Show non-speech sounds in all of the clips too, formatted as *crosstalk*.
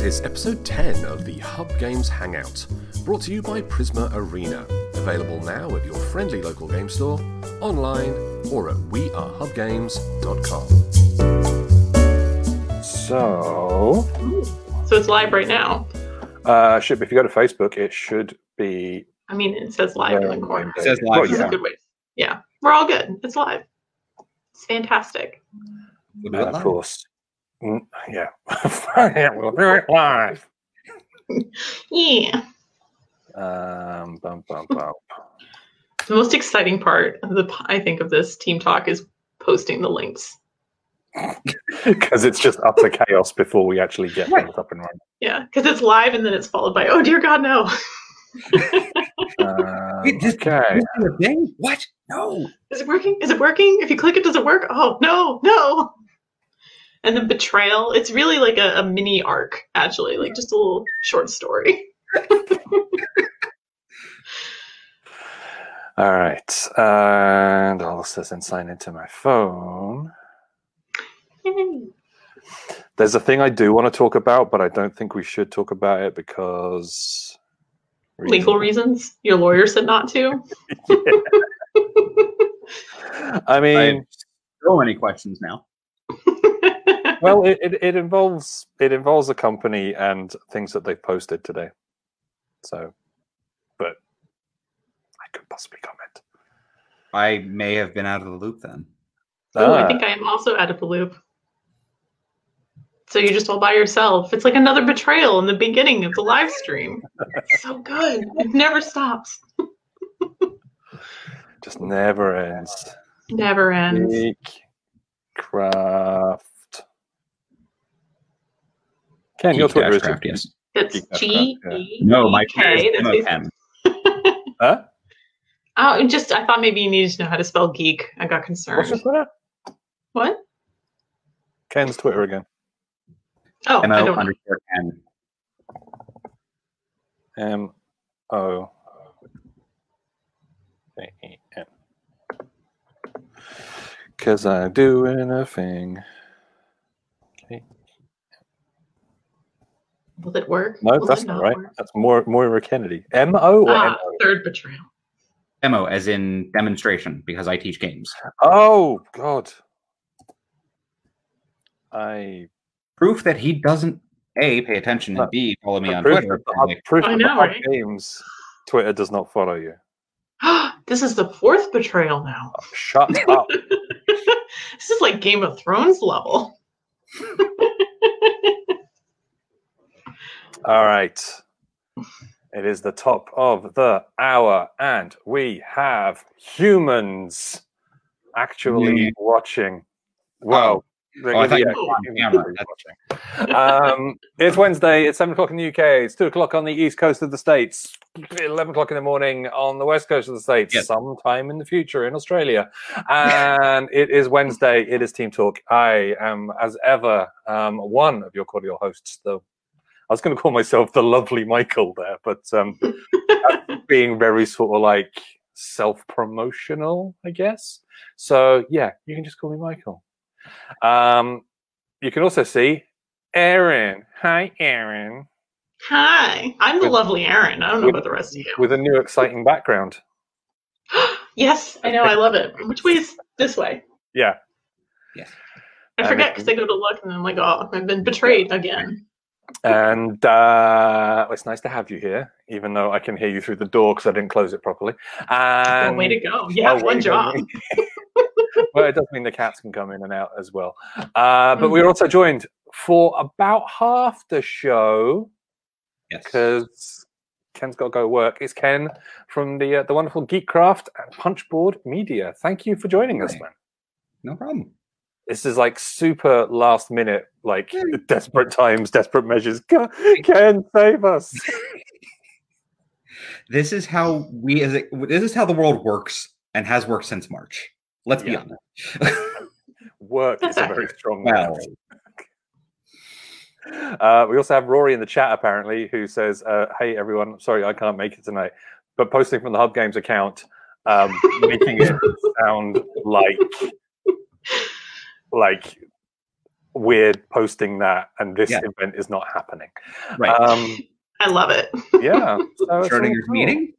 This is episode 10 of the Hub Games Hangout, brought to you by Prism Arena. Available now at your friendly local game store, online, or at wearehubgames.com. So, So it's live right now. uh, should if you go to Facebook, it should be. I mean, it says live in the corner. It says live. This is yeah. a good way. Yeah, we're all good. It's live. It's fantastic. We'll And of course, mm, *laughs* yeah, we'll do it live. Yeah. Um, bum, bum, bum. The most exciting part of the I think of this team talk is posting the links. *laughs* Because it's just utter chaos before we actually get things up and running. Yeah, because it's live and then it's followed by oh dear God no. Um, *laughs* Wait, this- okay. this is a thing? What? No. Is it working? Is it working? If you click it, does it work? Oh no, no. *laughs* And the betrayal, it's really like a, a mini arc, actually, like just a little short story. *laughs* All right. And I'll also then sign into my phone. There's a thing I do want to talk about, but I don't think we should talk about it because Legal reasons. Your lawyer said not to. *laughs* I I mean, have so many questions now. Well, it, it, it involves it involves a company and things that they've posted today. So, but I could possibly comment. I may have been out of the loop then. Oh, I Ah, think I am also out of the loop. So you're just all by yourself. It's like another betrayal in the beginning of the live stream. It's so good. It never stops. just never ends. Never ends. Geek craft. Ken, your Geek Twitter is dash craft, yes. It's Geek Dash G Craft, E No, my K. Twitter That's is *laughs* huh? Oh, just I thought maybe you needed to know how to spell geek. I got What's your concerned. Twitter? What? Ken's Twitter again. Oh, I M O don't know. underscore N. M O A E N. Cause I'm doing a thing. Okay. Will it work? No, Will that's it not right. work? That's more Moira Kennedy. M O or Ah, O? third betrayal. Demo as in demonstration because I teach games. Oh God. I Proof that he doesn't A pay attention and B follow me on proof Twitter. that Like, proof I that know, right? Games Twitter does not follow you. *gasps* this is the fourth betrayal now. Shut *laughs* up. this is like Game of Thrones level. *laughs* All right. It is the top of the hour, and we have humans actually Mm. watching. Well, Oh, you yeah, watching. um, it's Wednesday. It's seven o'clock in the UK. It's two o'clock on the east coast of the states. Eleven o'clock in the morning on the west coast of the states. Yes. Sometime in the future in Australia. And it is Wednesday. It is Team Talk. I am, as ever, um, one of your cordial hosts. The I was going to call myself the lovely Michael there, but um, *laughs* being very sort of like self promotional, I guess. So yeah, you can just call me Michael. Um, you can also see Erin. Hi, Erin. Hi, I'm the With- lovely Erin. I don't know with- about the rest of you. With a new exciting background. *gasps* yes, I know. I love it. Which way is this way? Yeah. Yes. I forget because I go to look and I'm like, oh, I've been betrayed again. And uh, it's nice to have you here, even though I can hear you through the door because I didn't close it properly. Oh, And way to go. *laughs* Yeah, Oh, way one job. *laughs* well, it does mean the cats can come in and out as well. Uh, but we're also joined for about half the show yes. because Ken's got to go work. It's Ken from the uh, the wonderful Geekcraft and Punchboard Media. Thank you for joining us, man. No problem. This is like super last minute, like *laughs* desperate times, desperate measures. Ken, *laughs* Ken save us. *laughs* This is how we as a, this is how the world works and has worked since March. Let's be honest. Work is a very strong Well, word. Uh, we also have Rory in the chat apparently, who says, uh, "Hey everyone, sorry I can't make it tonight, but posting from the Hub Games account, um, making it sound like like weird posting that and this Yeah. event is not happening. Right. Um, I love it. yeah. *laughs* so it's all Schrodinger's cool. meeting.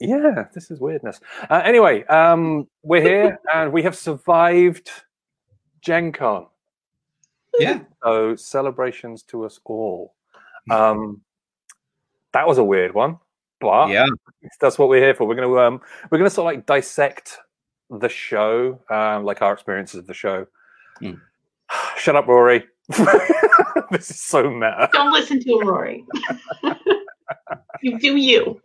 Yeah, this is weirdness. Uh, anyway, um, we're here *laughs* and we have survived Gen Con. Yeah. So celebrations to us all. Um, that was a weird one, but Yeah. that's what we're here for. We're gonna um, we're gonna sort of like dissect the show, um, like our experiences of the show. Hmm. *sighs* Shut up, Rory. *laughs* this is so meta. Don't listen to him, Rory. you do you.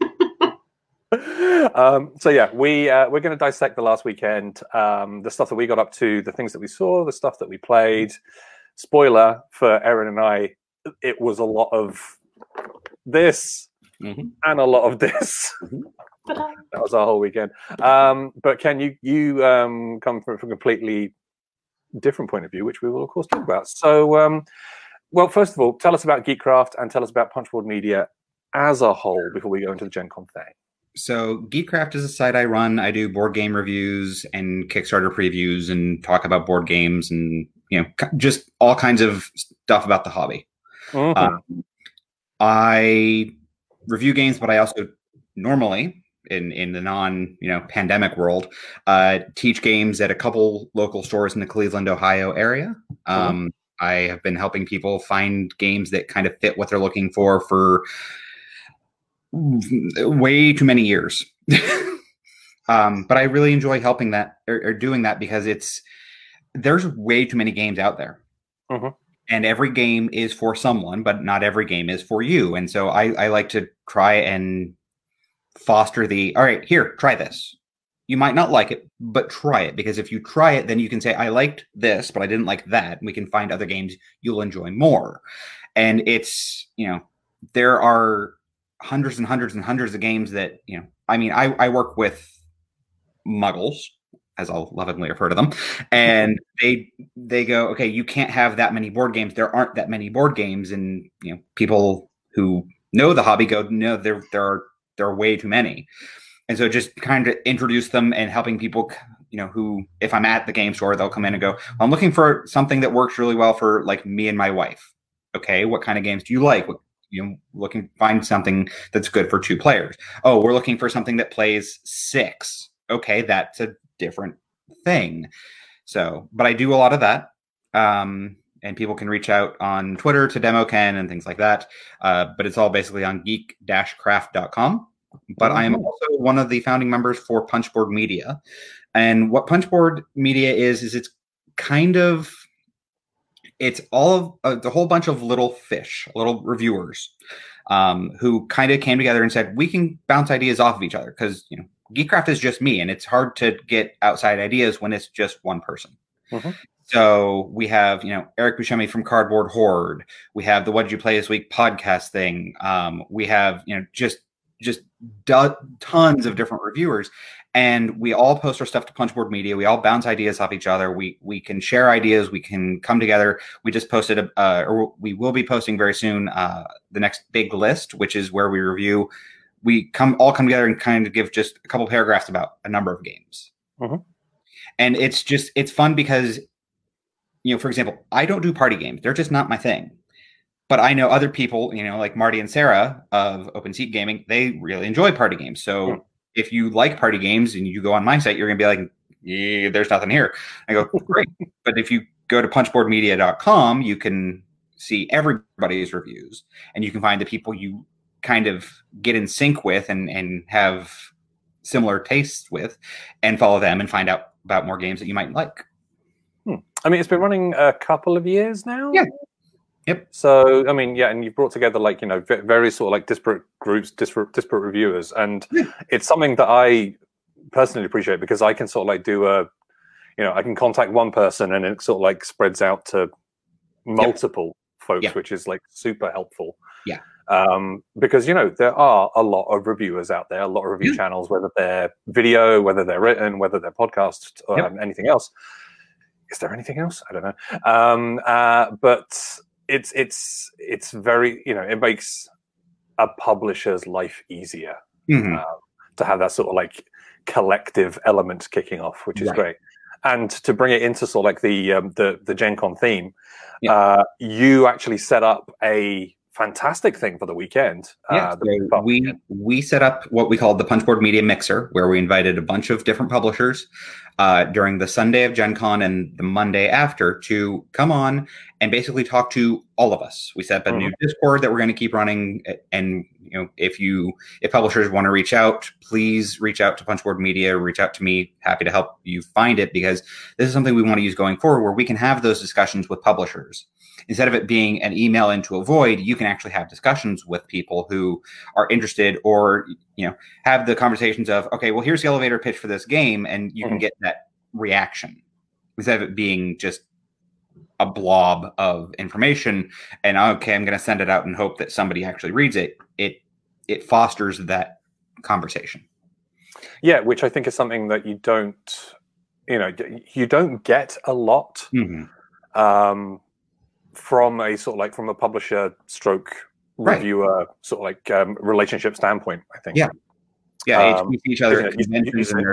*laughs* um, so yeah, we uh, we're going to dissect the last weekend, um, the stuff that we got up to, the things that we saw, the stuff that we played. Spoiler for Erin and I, it was a lot of this Mhm. and a lot of this. But, uh, *laughs* that was our whole weekend. Um, but Ken, you you um, come from, from a completely different point of view, which we will of course talk about. So, um, well, first of all, tell us about Geekcraft and tell us about Punchboard Media as a whole before we go into the Gen Con thing. So Geekcraft is a site I run. I do board game reviews and Kickstarter previews and talk about board games and you know just all kinds of stuff about the hobby. Mhm. Um, I review games, but I also normally in in the non you know pandemic world uh, teach games at a couple local stores in the Cleveland, Ohio area. Um, I have been helping people find games that kind of fit what they're looking for for way too many years. *laughs* um, but I really enjoy helping that or, or doing that because it's there's way too many games out there. Mhm. And every game is for someone, but not every game is for you. And so I, I like to try and foster the all right, here, try this. You might not like it, but try it because if you try it, then you can say, I liked this, but I didn't like that. And we can find other games you'll enjoy more. And it's, you know, there are hundreds and hundreds and hundreds of games that, you know, I mean, I, I work with muggles, as I'll lovingly refer to them, and *laughs* they they go, okay, you can't have that many board games. There aren't that many board games, and you know, people who know the hobby go, no, there there are there are way too many. And so just kind of introduce them and helping people, you know, who if I'm at the game store, they'll come in and go, I'm looking for something that works really well for like me and my wife. Okay, what kind of games do you like? What you know, looking find something that's good for two players. Oh, we're looking for something that plays six. Okay, that's a different thing. So, but I do a lot of that. Um, and people can reach out on Twitter to demo Ken and things like that. Uh, but it's all basically on geek-craft.com. But I am also one of the founding members for Punchboard Media. And what Punchboard Media is, is it's kind of it's all of uh, a whole bunch of little fish, little reviewers, um, who kind of came together and said we can bounce ideas off of each other because you know Geekcraft is just me, and it's hard to get outside ideas when it's just one person. Mhm. So we have you know Eric Buscemi from Cardboard Horde. We have the What Did You Play This Week podcast thing. Um, we have you know just just do- tons of different reviewers. And we all post our stuff to punchboard media. We all bounce ideas off each other. We we can share ideas. We can come together. We just posted a uh, or we will be posting very soon uh, the next big list which is where we review. We come all come together and kind of give just a couple paragraphs about a number of games. Mhm. and it's just it's fun because you know for example i don't do party games they're just not my thing but I know other people, you know, like Marty and Sarah of Open Seat Gaming, they really enjoy party games. So Hmm. if you like party games and you go on my site, you're gonna be like, yeah, there's nothing here. I go, *laughs* great. but if you go to punchboardmedia.com, you can see everybody's reviews and you can find the people you kind of get in sync with and and have similar tastes with and follow them and find out about more games that you might like. I mean, it's been running a couple of years now. Yeah. Yep. So, I mean, yeah, and you've brought together like you know very sort of like disparate groups, disparate disparate reviewers, and Yeah. it's something that I personally appreciate because I can sort of like do a, you know, I can contact one person and it sort of like spreads out to multiple folks, Yeah. which is like super helpful. Yeah. Um, because you know there are a lot of reviewers out there, a lot of review Yeah. channels, whether they're video, whether they're written, whether they're podcasts, or Yep. um, anything else. Is there anything else? I don't know. Um, uh, but it's it's it's very you know it makes a publisher's life easier Mhm. um, to have that sort of like collective element kicking off, which is Right. great. and to bring it into sort of like the um, the the Gen Con theme, Yeah. uh, you actually set up a fantastic thing for the weekend. Yeah, uh, the so we we set up what we called the Punchboard Media Mixer, where we invited a bunch of different publishers uh, during the Sunday of Gen Con and the Monday after to come on and basically talk to all of us. We set up a new Discord that we're going to keep running, and you know, if you if publishers want to reach out, please reach out to Punchboard Media, reach out to me. Happy to help you find it because this is something we want to use going forward, where we can have those discussions with publishers instead of it being an email into a void, you can actually have discussions with people who are interested or you know have the conversations of okay, well here's the elevator pitch for this game, and you can Mhm. get that reaction instead of it being just a blob of information and okay, I'm going to send it out and hope that somebody actually reads it. It it fosters that conversation. Yeah, which I think is something that you don't, you know, you don't get a lot um, from a sort of like from a publisher stroke Right. reviewer sort of like um, relationship standpoint. I think. Yeah. Yeah, Um, we see each other Yeah, at you- you- you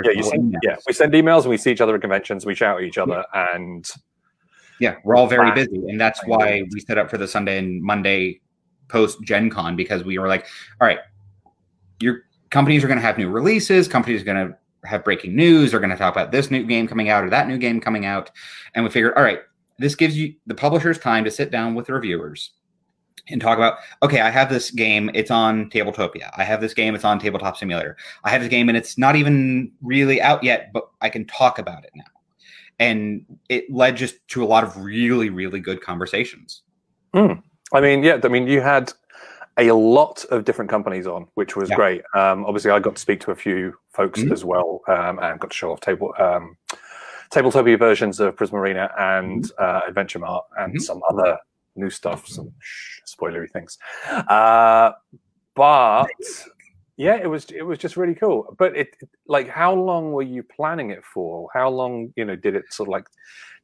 yeah, you send- yeah, we send emails and we see each other at conventions. We shout at each other, and Yeah, we're all very busy, and that's why we set up for the Sunday and Monday post Gen Con because we were like, all right, your companies are going to have new releases, companies are going to have breaking news, they're going to talk about this new game coming out or that new game coming out, and we figured, all right, this gives you the publishers time to sit down with the reviewers and talk about, okay, I have this game, it's on Tabletopia. I have this game, it's on Tabletop Simulator. I have this game, and it's not even really out yet, but I can talk about it now and it led just to a lot of really really good conversations I mean, yeah, I mean, you had a lot of different companies on, which was Yeah. great. Um, obviously, I got to speak to a few folks Mhm. as well, um, and got to show off table um, tabletopia versions of Prism Arena and uh, Adventure Mart and Mhm. some other new stuff, some shh, spoilery things. Uh, but yeah, it was it was just really cool. But it like, how long were you planning it for? How long, you know, did it sort of like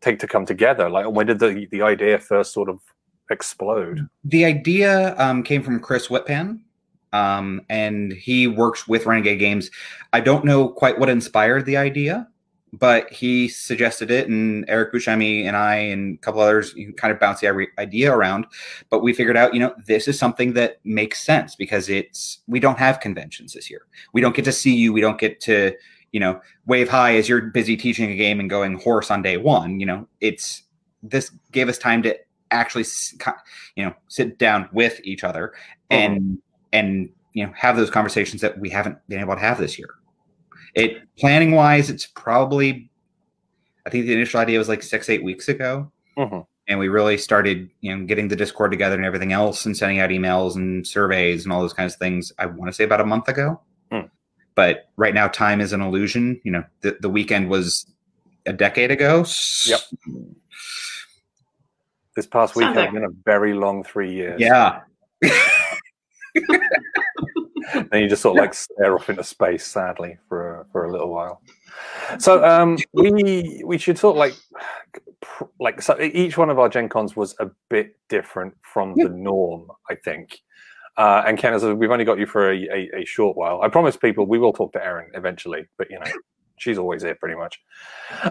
take to come together? Like, when did the the idea first sort of explode? the idea um, came from chris whitpan um, and he works with renegade games i don't know quite what inspired the idea but he suggested it and eric buscemi and i and a couple others kind of bounced the idea around. But we figured out you know this is something that makes sense because it's we don't have conventions this year. We don't get to see you. We don't get to you know wave high as you're busy teaching a game and going hoarse on day one. You know it's this gave us time to actually you know sit down with each other and and you know have those conversations that we haven't been able to have this year it planning wise it's probably i think the initial idea was like six eight weeks ago Mhm. and we really started you know getting the discord together and everything else and sending out emails and surveys and all those kinds of things i want to say about a month ago Hmm. but right now time is an illusion you know the, the weekend was a decade ago Yep. This past week Sounds has like- been a very long three years. yeah *laughs* *laughs* Then you just sort of like stare off into space, sadly, for a, for a little while. So um, we we should sort of like like so each one of our Gen Cons was a bit different from the norm, I think. Uh, and Ken, as we've only got you for a, a, a short while, I promise people we will talk to Erin eventually, but you know she's always here pretty much.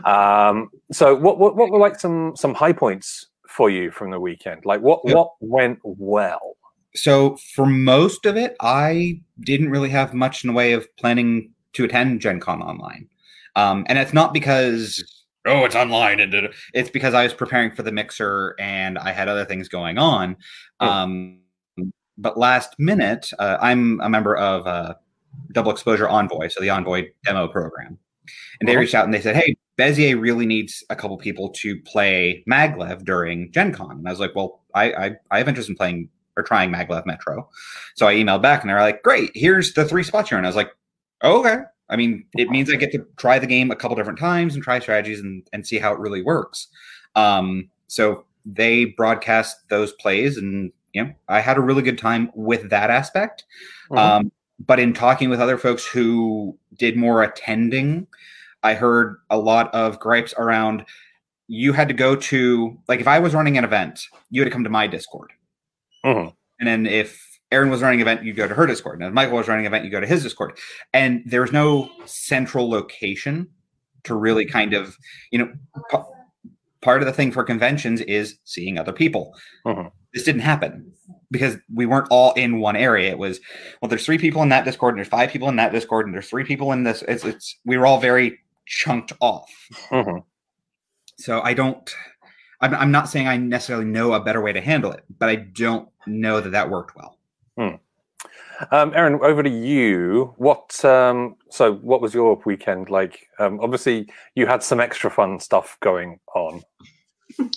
Um, so what, what what were like some some high points for you from the weekend? Like what Yeah. what went well? So for most of it, I didn't really have much in the way of planning to attend Gen Con online. Um, and it's not because oh it's online and it's because I was preparing for the mixer and I had other things going on. Yeah. Um, but last minute, uh, I'm a member of uh, Double Exposure Envoy, so the Envoy demo program, and they Uh-huh. reached out and they said, "Hey, Bezier really needs a couple people to play Maglev during Gen Con." And I was like, "Well, I I, I have interest in playing or trying Maglev Metro," so I emailed back and they're like, "Great, here's the three spots you're in." I was like, oh, "Okay." I mean, it means I get to try the game a couple different times and try strategies and, and see how it really works. Um, so they broadcast those plays, and you know, I had a really good time with that aspect. Mhm. Um, but in talking with other folks who did more attending, I heard a lot of gripes around you had to go to like if I was running an event, you had to come to my Discord. Mhm. And then if Erin was running an event, you go to her Discord. And if Michael was running an event, you go to his Discord. And there was no central location to really kind of, you know, p- part of the thing for conventions is seeing other people. Mhm. This didn't happen because we weren't all in one area. It was, well, there's three people in that Discord, and there's five people in that Discord, and there's three people in this. It's, it's we were all very chunked off. Mhm. So I don't. I'm, I'm not saying I necessarily know a better way to handle it, but I don't know that that worked well. Um, Erin, over to you. What um, so what was your weekend like? Um, obviously, you had some extra fun stuff going on. *laughs*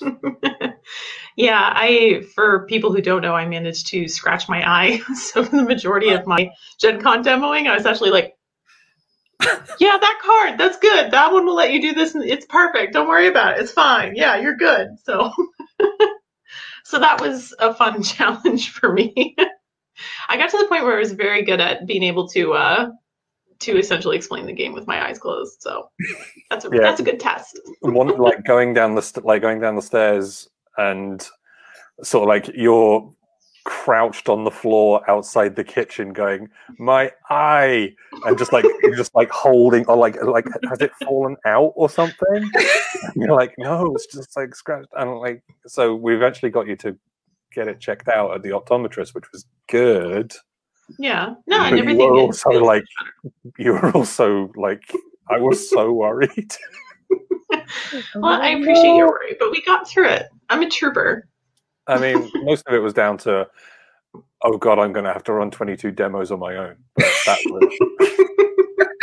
yeah, I for people who don't know, I managed to scratch my eye. *laughs* So the majority of my Gen Con demoing, I was actually like, Yeah, that card, that's good. That one will let you do this it's perfect. Don't worry about it. It's fine. Yeah, you're good. So *laughs* so that was a fun *laughs* challenge for me. I got to the point where I was very good at being able to uh to essentially explain the game with my eyes closed. So that's a Yeah. that's a good test. One like going down the st- like going down the stairs and sort of like you're crouched on the floor outside the kitchen, going my eye, and just like *laughs* just like holding or like like has it fallen out or something? And *laughs* you're like no, it's just like scratched, and like so we eventually got you to get it checked out at the optometrist, which was good. Yeah. No, But and you were also is- like you were also like I was so *laughs* worried. Well, I appreciate your worry, but we got through it. I'm a trooper. I mean, most of it was down to, oh god, I'm going to have to run 22 demos on my own. But that was *laughs*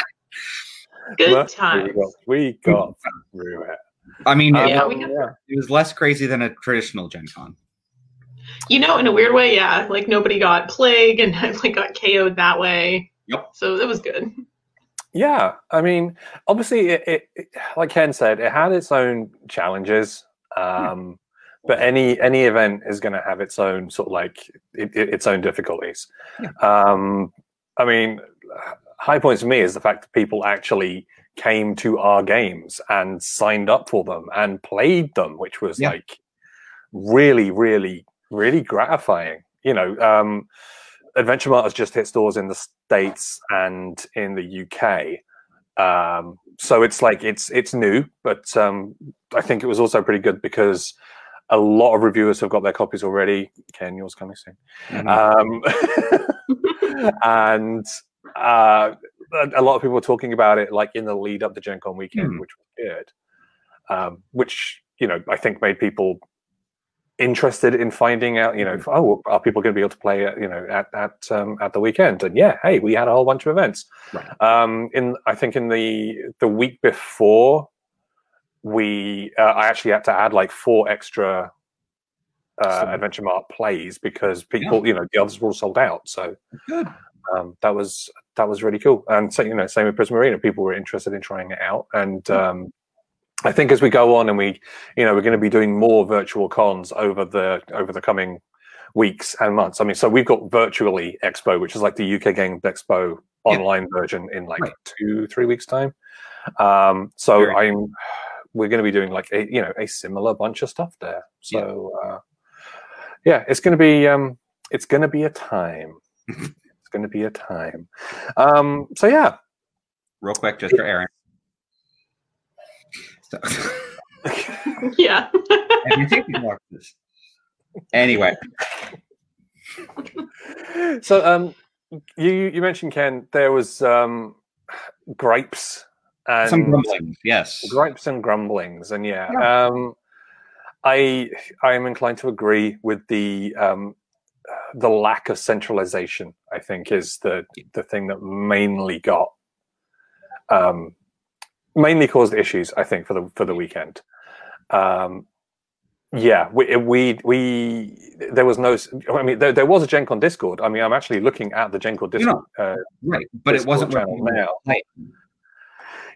Good luckily times. We got, we got through it. I mean, Um, it, Yeah, we got- yeah. it was less crazy than a traditional Gen Con. You know, in a weird way, yeah. Like nobody got plague and *laughs* like got KO'd that way. Yep. So that was good. Yeah, I mean, obviously, it, it, it like Ken said, it had its own challenges. Um, but any any event is going to have its own sort of like it, it, its own difficulties. Um, I mean, high points for me is the fact that people actually came to our games and signed up for them and played them, which was Yeah. like really, really, really gratifying. You know, um, Adventure Mart has just hit stores in the states and in the UK. Um, so it's like it's it's new, but um, I think it was also pretty good because a lot of reviewers have got their copies already. Ken, yours coming soon. Um, *laughs* and uh, a- lot of people were talking about it like in the lead up to Gen Con weekend, Hmm. which was good. Um, which you know I think made people interested in finding out. You know, oh, are people going to be able to play? At, you know, at at um, at the weekend? And yeah, hey, we had a whole bunch of events. Right. Um, in I think in the the week before, we uh, I actually had to add like four extra uh, Adventure Mart plays because people, you know, the others were all sold out. So Good. um, that was that was really cool. And so you know, same with Prism Arena, people were interested in trying it out. And um, I think as we go on and we, you know, we're going to be doing more virtual cons over the over the coming weeks and months. I mean, so we've got virtually Expo, which is like the UK Game Expo Yeah. online version in like Right. two three weeks time. Um, so Very I'm we're going to be doing like a you know a similar bunch of stuff there. So uh, yeah, it's going to be um, it's going to be a time. *laughs* it's going to be a time. Um, so yeah, Real quick, just for Erin. So, *laughs* Yeah. have you seen me watch this? Anyway, so um, you you mentioned Ken. There was um, gripes and some grumbling. Yes. gripes and grumblings, and yeah, Yeah. Um, I I am inclined to agree with the um, the lack of centralization. I think is the the thing that mainly got um, mainly caused issues. I think for the for the weekend. Um, yeah, we, we we there was no. I mean, there, there was a Gen Con Discord. I mean, I'm actually looking at the Gen Con You Discord. uh, Right. But it wasn't now.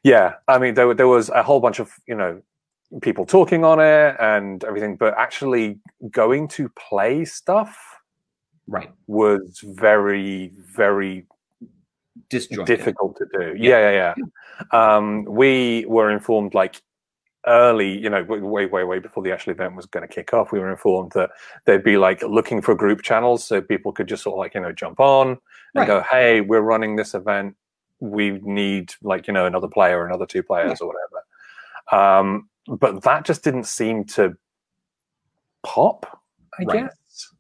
Yeah, I mean, there, there was a whole bunch of you know people talking on it and everything, but actually going to play stuff Right. was very, very Disjointed. difficult to do. Yeah, yeah, yeah. Um, we were informed like early, you know, way, way, way before the actual event was going to kick off. We were informed that they'd be like looking for group channels so people could just sort of like you know jump on and Right. go, "Hey, we're running this event. We need like you know another player, another two players, or whatever. Um, but that just didn't seem to pop. I Right. guess,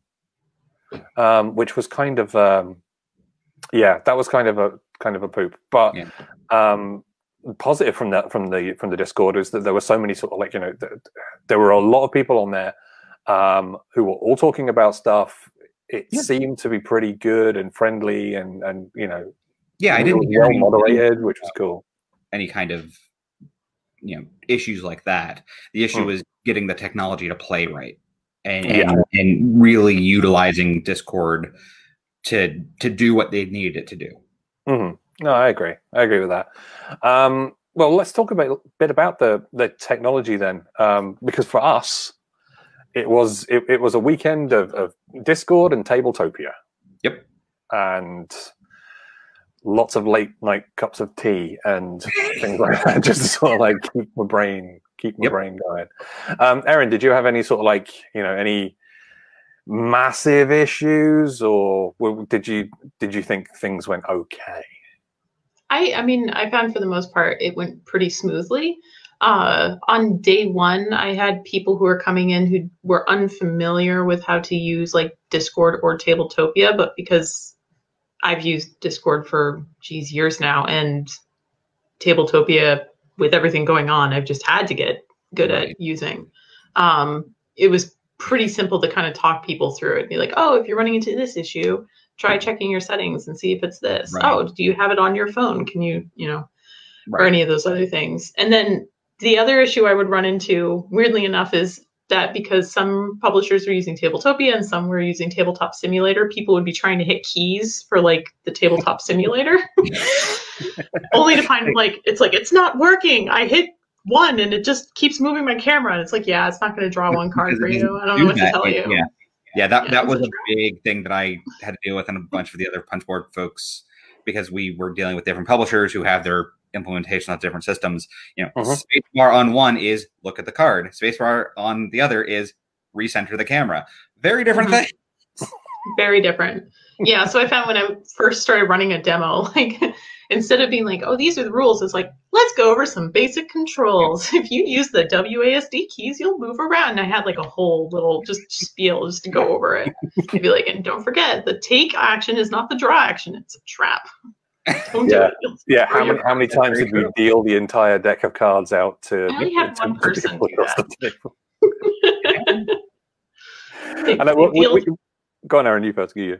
um, which was kind of um, yeah, that was kind of a kind of a poop. But Yeah. um, positive from that from the from the Discord is that there were so many sort of like you know th- there were a lot of people on there um, who were all talking about stuff. It Yeah. seemed to be pretty good and friendly and and you know Yeah, I didn't hear well any, moderated, which was cool. any kind of you know issues like that. The issue Hmm. was getting the technology to play right and Yeah. and, and really utilizing Discord to to do what they needed it to do. Mm-hmm. No, I agree. I agree with that. Um, well, let's talk about a bit about the the technology then, um, because for us, it was it, it was a weekend of, of Discord and Tabletopia. Yep. And lots of late night cups of tea and *laughs* things like that, just to sort of like keep my brain keep my Yep. brain going. Um, Erin, did you have any sort of like you know any massive issues, or did you did you think things went okay? I, I mean, I found for the most part it went pretty smoothly. Uh, on day one, I had people who were coming in who were unfamiliar with how to use like Discord or Tabletopia, but because I've used Discord for geez years now, and Tabletopia with everything going on, I've just had to get good Right. at using. Um, it was pretty simple to kind of talk people through it. Be like, oh, if you're running into this issue, try checking your settings and see if it's this. Right. Oh, do you have it on your phone? Can you, you know, or any of those other things. And then the other issue I would run into, weirdly enough, is that because some publishers were using Tabletopia and some were using Tabletop Simulator, people would be trying to hit keys for like the Tabletop *laughs* Simulator, *laughs* only to find like it's like it's not working. I hit one and it just keeps moving my camera, and it's like, yeah, it's not going to draw one card for you. I don't do know what to tell It- you. Yeah, yeah, that Yeah, that was a a big thing that I had to deal with, and a bunch of the other punchboard folks because we were dealing with different publishers who have their implementation of different systems. You know, Mhm. spacebar on one is look at the card. Spacebar on the other is recenter the camera. Very different Mhm. thing. *laughs* very different. Yeah, so I found when I first started running a demo, *laughs* like instead of being like, "Oh, these are the rules," it's like, "Let's go over some basic controls. *laughs* If you use the WASD keys, you'll move around." And I had like a whole little just spiel just to go over it. I'd be like, "And don't forget, the take action is not the draw action; it's a trap. *laughs* Don't do Yeah. it." Yeah, how many how many times did we true. deal the entire deck of cards out to? I only had one *laughs* person do that. the table? *laughs* They- And I, they we, we, go on, Erin. You first. You.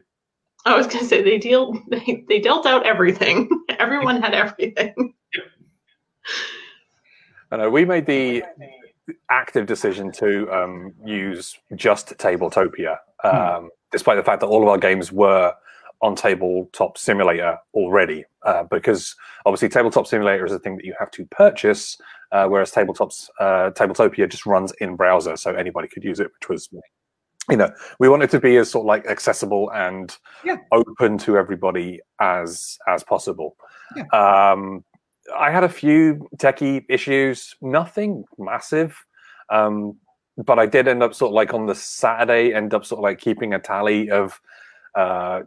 I was gonna say they deal they, they dealt out everything. Everyone had everything. I know we made the active decision to um, use just Tabletopia, um, despite the fact that all of our games were on Tabletop Simulator already, uh, because obviously Tabletop Simulator is a thing that you have to purchase, uh, whereas Tabletops uh, Tabletopia just runs in browser, so anybody could use it, which was. You know, we want it to be as sort of like accessible and Yeah. open to everybody as as possible. Yeah. Um, I had a few techie issues, nothing massive. Um, but I did end up sort of like on the Saturday, end up sort of like keeping a tally of uh,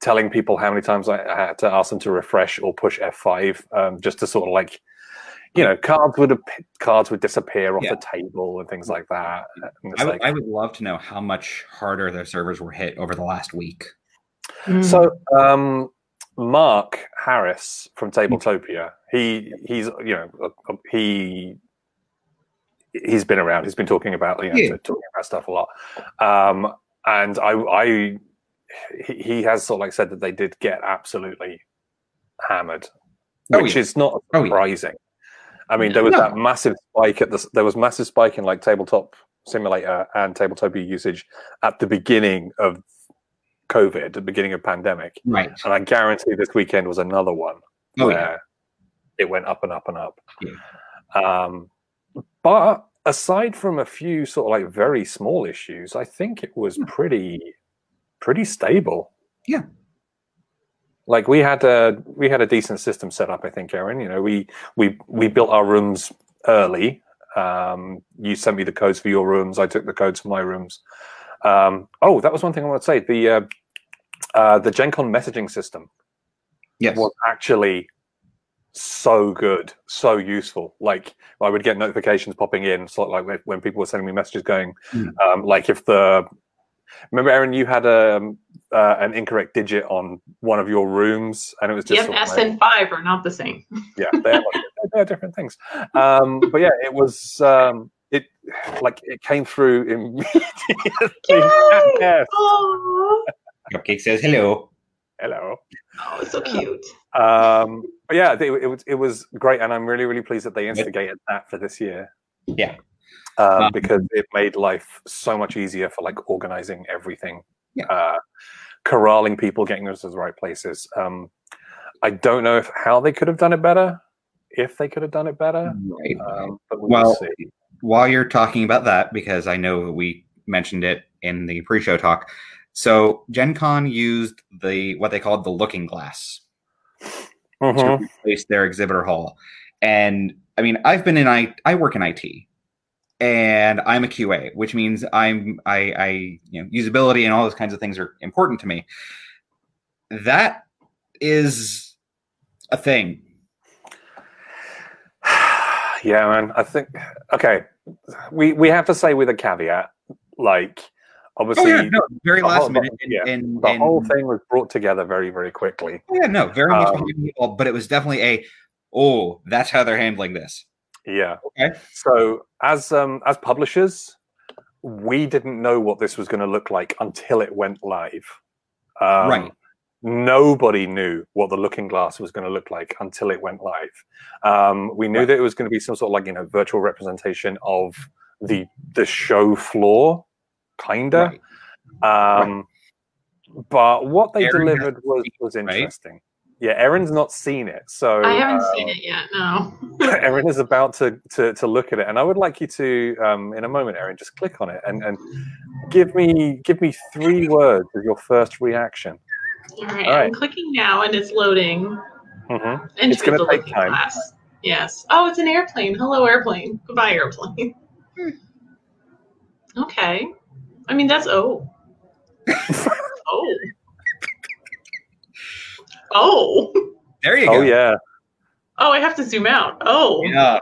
telling people how many times I, I had to ask them to refresh or push F5 um, just to sort of like, you know, cards would ap- cards would disappear off Yeah. the table and things like that. I would, like- I would love to know how much harder their servers were hit over the last week. So, um, Mark Harris from Tabletopia, he he's you know uh, uh, he he's been around. He's been talking about you know Yeah. talking about stuff a lot, um, and I I he, he has sort of like said that they did get absolutely hammered, Oh, which yeah. is not Oh, yeah. surprising. I mean, there was No. that massive spike at the there was massive spike in like tabletop simulator and tabletopia usage at the beginning of COVID, at the beginning of pandemic, Right. and I guarantee this weekend was another one Oh, where yeah. it went up and up and up. Um, but aside from a few sort of like very small issues, I think it was pretty pretty stable. Yeah. Like we had a we had a decent system set up, I think, Erin. You know, we we we built our rooms early. Um, you sent me the codes for your rooms. I took the codes for my rooms. Um, oh, that was one thing I want to say. The uh, uh, the Gen Con messaging system. Yes. was actually so good, so useful. Like I would get notifications popping in, sort of like when- people were sending me messages going, Hmm. um, like if the remember Erin, you had a uh, an incorrect digit on one of your rooms, and it was just Yep, S and five are not the same. yeah, they're, *laughs* they're different things. Um, but yeah, it was um, it like it came through *laughs* immediately. yes. Cupcake says hello. Hello. oh it's so cute. Um, but yeah, it, it was it was great, and I'm really really pleased that they instigated that for this year. Yeah. Um, Um, because it made life so much easier for like organizing everything, Yeah. uh, corralling people, getting us to the right places. Um, I don't know if how they could have done it better, if they could have done it better, Right. um, but we'll Well, see. while you're talking about that, because I know we mentioned it in the pre-show talk. So Gen Con used the what they called the looking glass Mhm. to replace their exhibitor hall. And I mean, I've been in I I work in IT and I'm a QA, which means I'm I I you know usability and all those kinds of things are important to me. That is a thing. *sighs* yeah, man. I think okay. We we have to say with a caveat, like Oh obviously yeah, no, very the last whole- minute. And, yeah, and, the and- whole thing was brought together very very quickly. Oh, yeah, no, very much Um, ball, but it was definitely a oh, that's how they're handling this. Yeah. Okay. So as um as publishers, we didn't know what this was going to look like until it went live. Um, Right. Nobody knew what the Looking Glass was going to look like until it went live. Um, we knew Right. that it was going to be some sort of like you know virtual representation of the the show floor, kinda. Right. Um, But what they has delivered was was right? interesting. Yeah, Erin's not seen it, so I haven't uh, seen it yet. No. *laughs* Erin is about to, to to look at it, and I would like you to, um, in a moment, Erin, just click on it and, and give me give me three words of your first reaction. All right, All right. I'm clicking now and it's loading hmm into It's gonna take time. glass. Yes. Oh, it's an airplane. Hello, airplane. Goodbye, airplane. *laughs* okay. I mean, that's oh. *laughs* oh. Oh. There you go. Oh yeah, Oh, I have to zoom out. Oh. Yeah.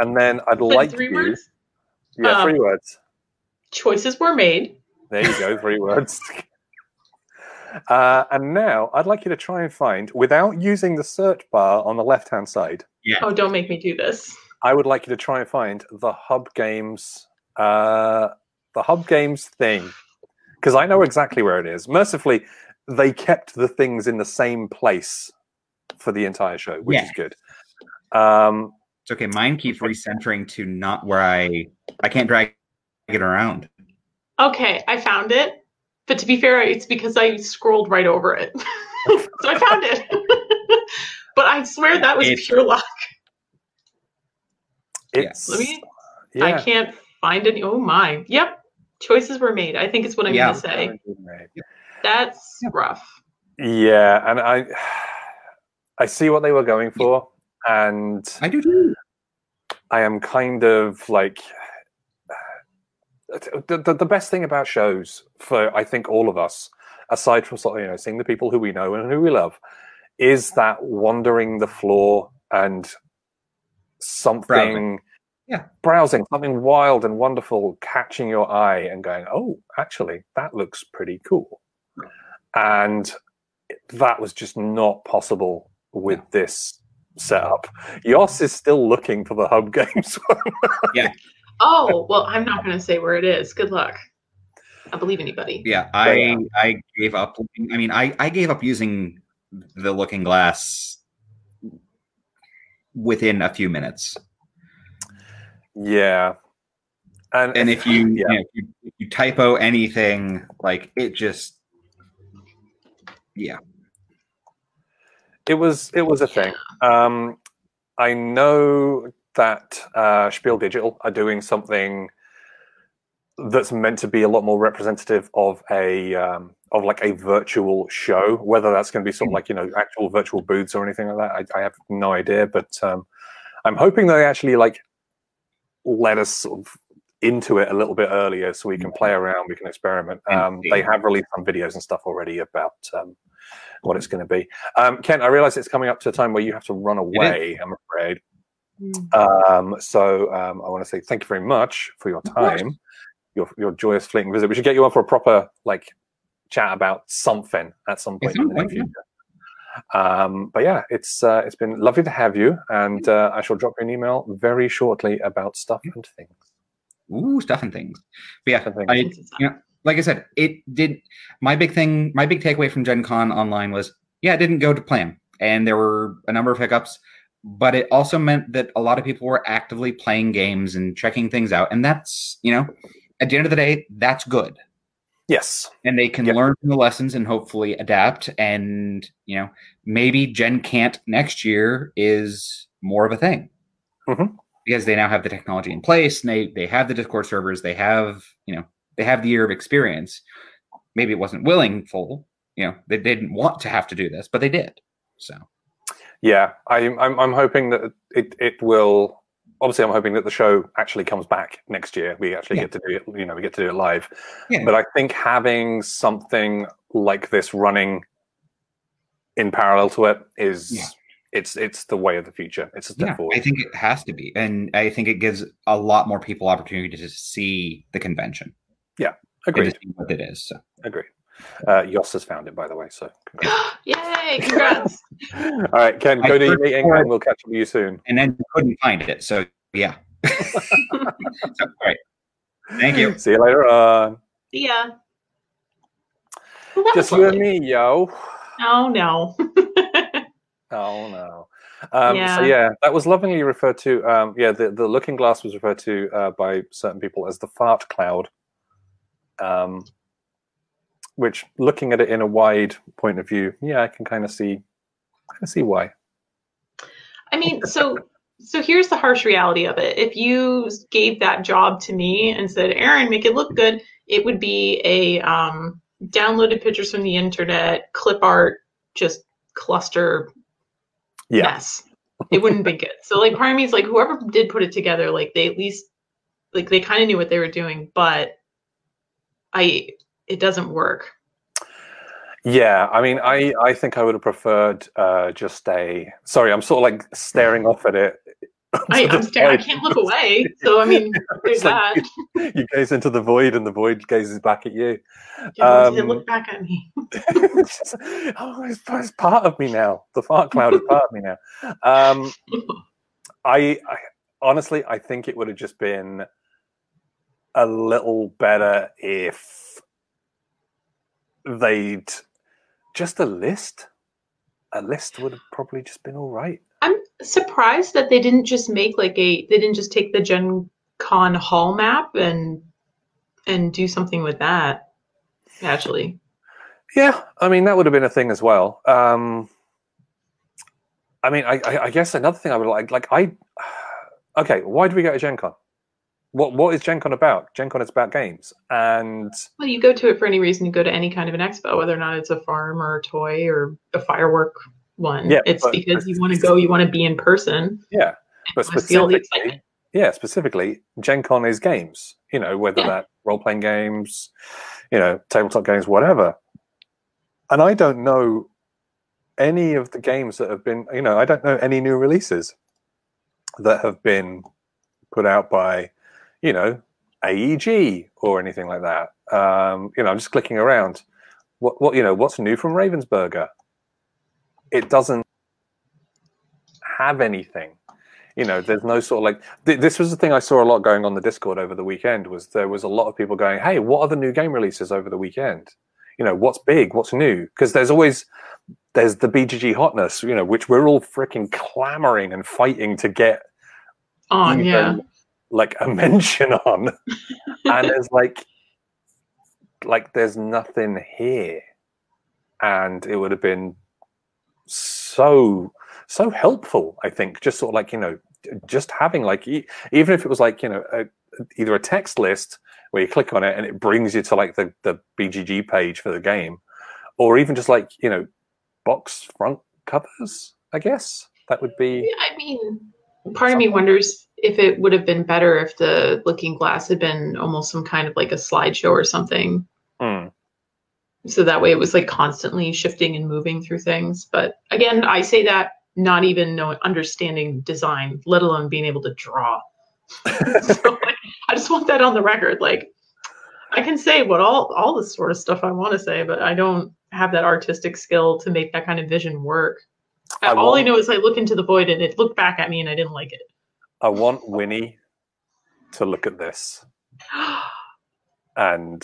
and then I'd But like three you. words. Yeah, Um, three words. Choices were made. There you go, three words. *laughs* Uh, and now I'd like you to try and find, without using the search bar on the left-hand side, Yeah. Oh, don't make me do this. I would like you to try and find the Hub Games, uh, the Hub Games thing, because I know exactly where it is. Mercifully, they kept the things in the same place for the entire show, which is good. Um, It's okay. Mine keeps recentering to not where I I can't drag it around. Okay, I found it. But to be fair, it's because I scrolled right over it. *laughs* so I found it. *laughs* but I swear that was It's- pure luck. it's Let me yeah. I can't find any. Oh my. Yep. Choices were made. I think it's what I'm Yeah. going to say. That's rough. Yeah, and I, I see what they were going for, and I do too. I am kind of like the, the, the best thing about shows for I think all of us, aside from you know seeing the people who we know and who we love, is that wandering the floor and something Browsing. Yeah. browsing something wild and wonderful catching your eye and going oh actually that looks pretty cool and that was just not possible with this setup Yoss is still looking for the hub *laughs* games one. Oh, well, I'm not going to say where it is. Good luck. I believe anybody. Yeah, I. I gave up. I mean, I I gave up using the Looking Glass within a few minutes. Yeah. And, And if you, yeah. you, know, if you if you typo anything, like it just yeah. it was it was a thing. Um, I know that uh, Spiel Digital are doing something that's meant to be a lot more representative of a um, of like a virtual show. Whether that's going to be sort of like you know actual virtual booths or anything like that, I, I have no idea. But um, I'm hoping they actually like let us sort of into it a little bit earlier so we can play around, we can experiment. Um, they have released some videos and stuff already about um, what it's going to be. Um, Ken, I realize it's coming up to a time where you have to run away, I'm afraid. Mm. Um, so um, I want to say thank you very much for your time, your your joyous fleeting visit. We should get you on for a proper like chat about something at some point in the near something, yeah. Um, but yeah, it's uh, it's been lovely to have you, and uh, I shall drop you an email very shortly about stuff and things. Ooh, stuff and things. But yeah, and I, things. you know, like I said, it did. My big thing, my big takeaway from Gen Con online was, yeah, it didn't go to plan, and there were a number of hiccups. But it also meant that a lot of people were actively playing games and checking things out, and that's you know, at the end of the day, that's good. Yes, and they can Yep. learn from the lessons and hopefully adapt and you know maybe Gen Con next year is more of a thing Mhm. because they now have the technology in place and they they have the discord servers they have you know they have the year of experience maybe it wasn't willing full you know they didn't want to have to do this but they did so yeah. I'm I'm, I'm hoping that it it will. Obviously, I'm hoping that the show actually comes back next year. We actually Yeah. get to do it. You know, we get to do it live. Yeah. But I think having something like this running in parallel to it is Yeah. it's it's the way of the future. It's a step forward. i think it has to be and i think it gives a lot more people opportunity to see the convention Yeah. Agreed. what it is so Agreed. Uh, Yoss has found it, by the way. So, congrats. *gasps* Yay! *laughs* Congrats. all right, Ken, I go to your meeting, and we'll catch up with you soon. and then couldn't find it so yeah *laughs* *laughs* so, all right thank you See you later on. See ya. Well, Just you and me, yo. Oh no. Oh no. Um, Yeah. So yeah, that was lovingly referred to. Um, yeah, the, the looking glass was referred to uh, by certain people as the fart cloud. Um, which, looking at it in a wide point of view, yeah, I can kind of see, kind of see why. I mean, so so here's the harsh reality of it. If you gave that job to me and said, "Erin, make it look good," it would be a um, downloaded pictures from the internet, clip art, just cluster Yeah. mess. It wouldn't be good. So like part of me is like whoever did put it together, like they at least like they kind of knew what they were doing, but I it doesn't work. Yeah, I mean, I I think I would have preferred uh, just a. Sorry, I'm sort of like staring off at it. *laughs* I, I'm staring, I can't look away. So I mean, *laughs* there's It's like that. *laughs* you gaze into the void, and the void gazes back at you. Yeah, um, look back at me. It's just- oh, it's, it's part of me now. The fart cloud is part of me now. Um, I, I honestly, I think it would have just been a little better if they'd just a list. A list would have probably just been all right. I'm surprised that they didn't just make like a they didn't just take the Gen Con hall map and and do something with that. Actually, Yeah, I mean that would have been a thing as well. Um, I mean, I, I, I guess another thing I would like, like I, *sighs* okay, why do we go to Gen Con? What what is Gen Con about? Gen Con is about games, and well, you go to it for any reason. You go to any kind of an expo, whether or not it's a farm or a toy or a firework one. Yeah, it's because you want to go. You want to be in person. yeah, but wanna see all the specifically, yeah, specifically, Gen Con is games. You know, whether Yeah. that role playing games, you know, tabletop games, whatever. And I don't know any of the games that have been, you know, I don't know any new releases that have been put out by, you know, AEG or anything like that. Um, you know, I'm just clicking around. What, what, you know, what's new from Ravensburger? It doesn't have anything. You know, there's no sort of like. Th- this was the thing I saw a lot going on the Discord over the weekend. Was there was a lot of people going, "Hey, what are the new game releases over the weekend? You know, what's big? What's new?" Because there's always there's the BGG hotness, you know, which we're all freaking clamoring and fighting to get On yeah. Like a mention on. *laughs* And it's like like there's nothing here. And it would have been so so helpful i think just sort of like you know just having like even if it was like you know a, either a text list where you click on it and it brings you to like the the bgg page for the game or even just like you know box front covers i guess. That would be Yeah, I mean, part of me wonders if it would have been better if the looking glass had been almost some kind of like a slideshow or something. Hmm. So that way it was like constantly shifting and moving through things. But again, I say that not even know understanding design, let alone being able to draw. *laughs* so, like, I just want that on the record. Like I can say what all all the sort of stuff I want to say, but I don't have that artistic skill to make that kind of vision work. I all I know is I look into the void and it looked back at me and I didn't like it. I want Winnie to look at this *gasps* and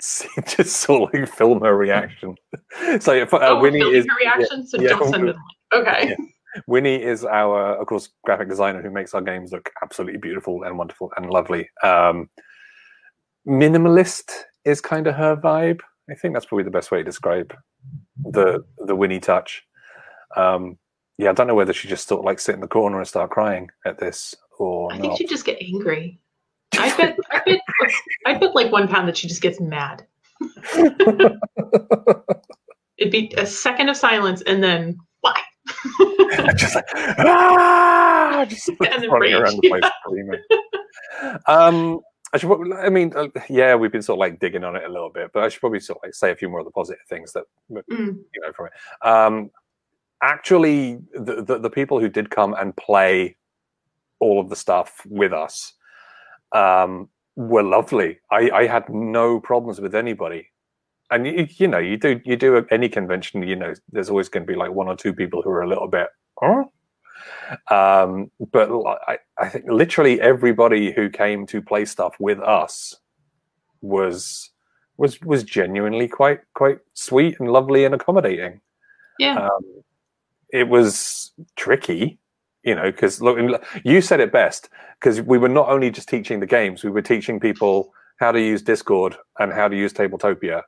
see, *laughs* just sort of like film her reaction. so if, uh, oh, Winnie is her reaction, so yeah, don't send link. Okay. Yeah. Winnie is our, of course, graphic designer who makes our games look absolutely beautiful and wonderful and lovely. Um, minimalist is kind of her vibe. I think that's probably the best way to describe the the Winnie touch. Um, yeah, I don't know whether she just sort of like sit in the corner and start crying at this or I think not. she'd just get angry. I bet, I bet, I bet like one pound that she just gets mad. *laughs* It'd be a second of silence and then why? *laughs* just like ah, just like *laughs* And then running rage, around the place screaming. Um, I should. Probably, I mean, uh, yeah, we've been sort of like digging on it a little bit, but I should probably sort of like say a few more of the positive things that Mm. you know from it. Um, actually, the, the the people who did come and play all of the stuff with us um, were lovely. I, I had no problems with anybody. And you, you know, you do you do any convention, you know, there's always going to be like one or two people who are a little bit, huh? Um, but I, I think literally everybody who came to play stuff with us was was was genuinely quite quite sweet and lovely and accommodating. Yeah. Um, it was tricky, you know, because look, you said it best because we were not only just teaching the games, we were teaching people how to use Discord and how to use Tabletopia.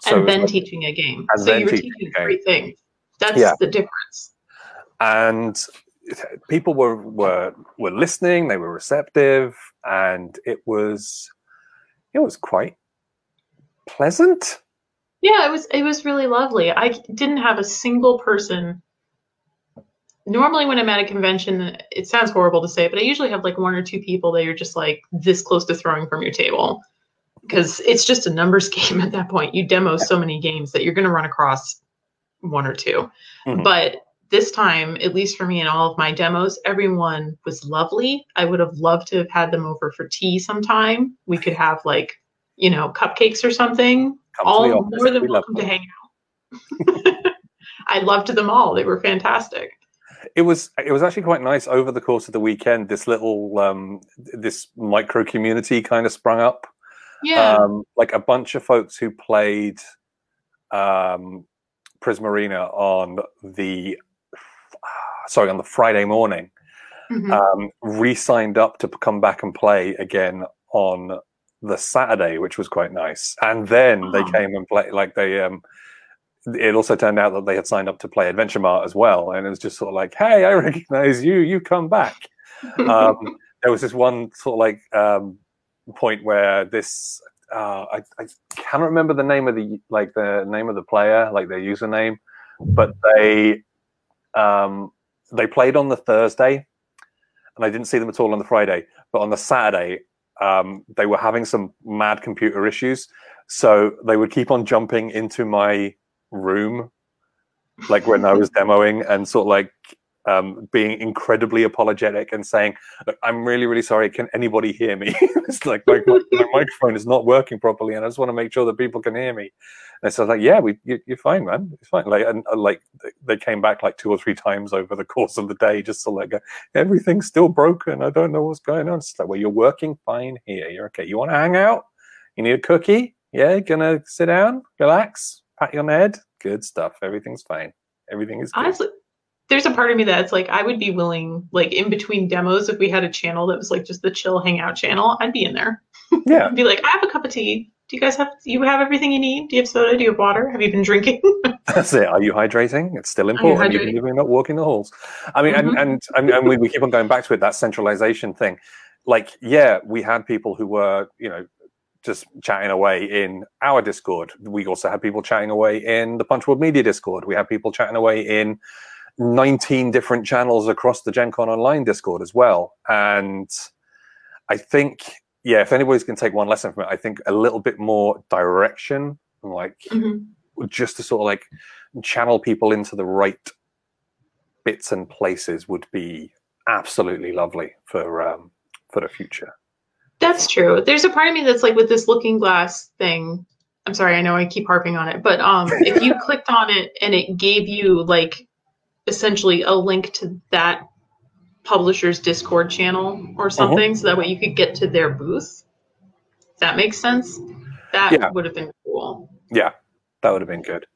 So and then like- teaching a game. So you were teaching a things. That's Yeah. the difference. and people were were were listening they were receptive and it was it was quite pleasant Yeah, it was it was really lovely. I didn't have a single person. Normally, when I'm at a convention, it sounds horrible to say, but I usually have like one or two people that you're just like this close to throwing from your table, because it's just a numbers *laughs* game at that point. You demo so many games that you're going to run across one or 2 Mhm. But this time, at least for me in all of my demos, everyone was lovely. I would have loved to have had them over for tea sometime. We could have like, you know, cupcakes or something Come all more than We welcome to hang out. *laughs* I loved them all. They were fantastic. It was it was actually quite nice over the course of the weekend this little um this micro community kind of sprung up Yeah. um like a bunch of folks who played um Prism Arena on the sorry on the friday morning Mhm. um, re-signed up to come back and play again on the Saturday, which was quite nice. And then they came and play like they. Um, it also turned out that they had signed up to play Adventure Mart as well, and it was just sort of like, "Hey, I *laughs* recognize you. You come back." *laughs* um, there was this one sort of like um, point where this. Uh, I, I can't remember the name of the like the name of the player, like their username, but they um, they played on the Thursday, and I didn't see them at all on the Friday. But on the Saturday, um, they were having some mad computer issues, so they would keep on jumping into my room, like when I was demoing, and sort of like um, being incredibly apologetic and saying, "I'm really, really sorry. Can anybody hear me? *laughs* it's like my, my, my *laughs* microphone is not working properly, and I just want to make sure that people can hear me." And so I was like, "Yeah, we, you, you're fine, man. It's fine." Like, and like they came back like two or three times over the course of the day, just to like, go, everything's still broken. I don't know what's going on. It's like, well, you're working fine here. You're okay. You want to hang out? You need a cookie? Yeah, gonna sit down, relax, pat you on the head. Good stuff. Everything's fine. Everything is good. Honestly, there's a part of me that's like, I would be willing, like in between demos, if we had a channel that was like just the chill hangout channel, I'd be in there. Yeah. I'd *laughs* be like, I have a cup of tea. Do you guys have you have everything you need? Do you have soda? Do you have water? Have you been drinking? *laughs* That's it. Are you hydrating? It's still important, even hydrating? if you're not walking the halls. I mean, Mhm. and, and and and we, we keep on going back to it. That centralization thing. Like, yeah, we had people who were, you know, just chatting away in our Discord. We also had people chatting away in the Punchboard Media Discord. We had people chatting away in 19 different channels across the Gen Con Online Discord as well. And I think, yeah, if anybody's going to take one lesson from it, I think a little bit more direction, like Mhm. just to sort of like channel people into the right bits and places would be absolutely lovely for um, for the future. That's true. There's a part of me that's like with this looking glass thing. I'm sorry, I know I keep harping on it, but um, if you *laughs* clicked on it and it gave you like essentially a link to that publisher's Discord channel or something, so that way you could get to their booth. If that makes sense. That Yeah. would have been cool. Yeah, that would have been good.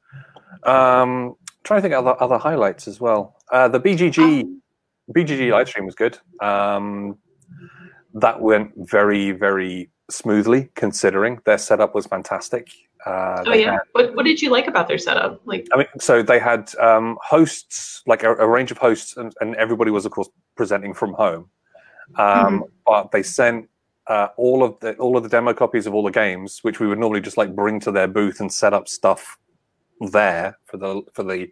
Um, trying to think of other other highlights as well. Uh, the BGG BGG live stream was good. Um, that went very very smoothly considering their setup was fantastic. Uh, Oh yeah. had- What What did you like about their setup? Like, I mean, so they had um, hosts, like a, a range of hosts, and, and everybody was, of course, presenting from home. Um, But they sent uh, all of the all of the demo copies of all the games, which we would normally just like bring to their booth and set up stuff there for the for the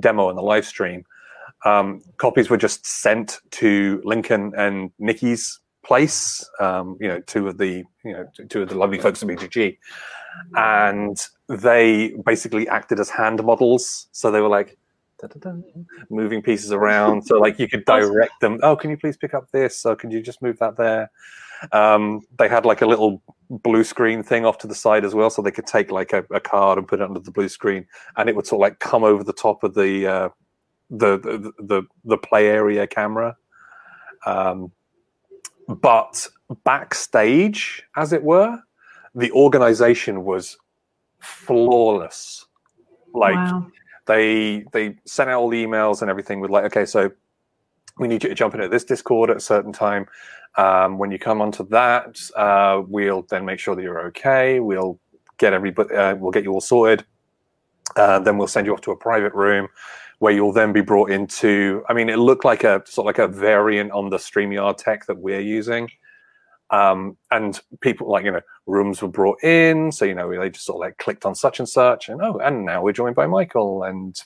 demo and the live stream. Um, copies were just sent to Lincoln and Nikki's place. Um, you know, two of the you know two of the lovely folks at BGG and they basically acted as hand models. So they were like moving pieces around. So like you could *laughs* direct them. Oh, can you please pick up this? Or can you just move that there? Um, they had like a little blue screen thing off to the side as well, so they could take like a, a card and put it under the blue screen, and it would sort of like come over the top of the uh, the, the the the play area camera. Um, but backstage, as it were, the organization was flawless. Like wow. they they sent out all the emails and everything with like, okay, so we need you to jump into this Discord at a certain time. Um, when you come onto that, uh, we'll then make sure that you're okay. We'll get everybody, uh, we'll get you all sorted. Uh, then we'll send you off to a private room where you'll then be brought into. I mean, it looked like a sort of like a variant on the Streamyard tech that we're using. Um, and people like you know rooms were brought in, so you know they just sort of like clicked on such and such, and oh, and now we're joined by Michael, and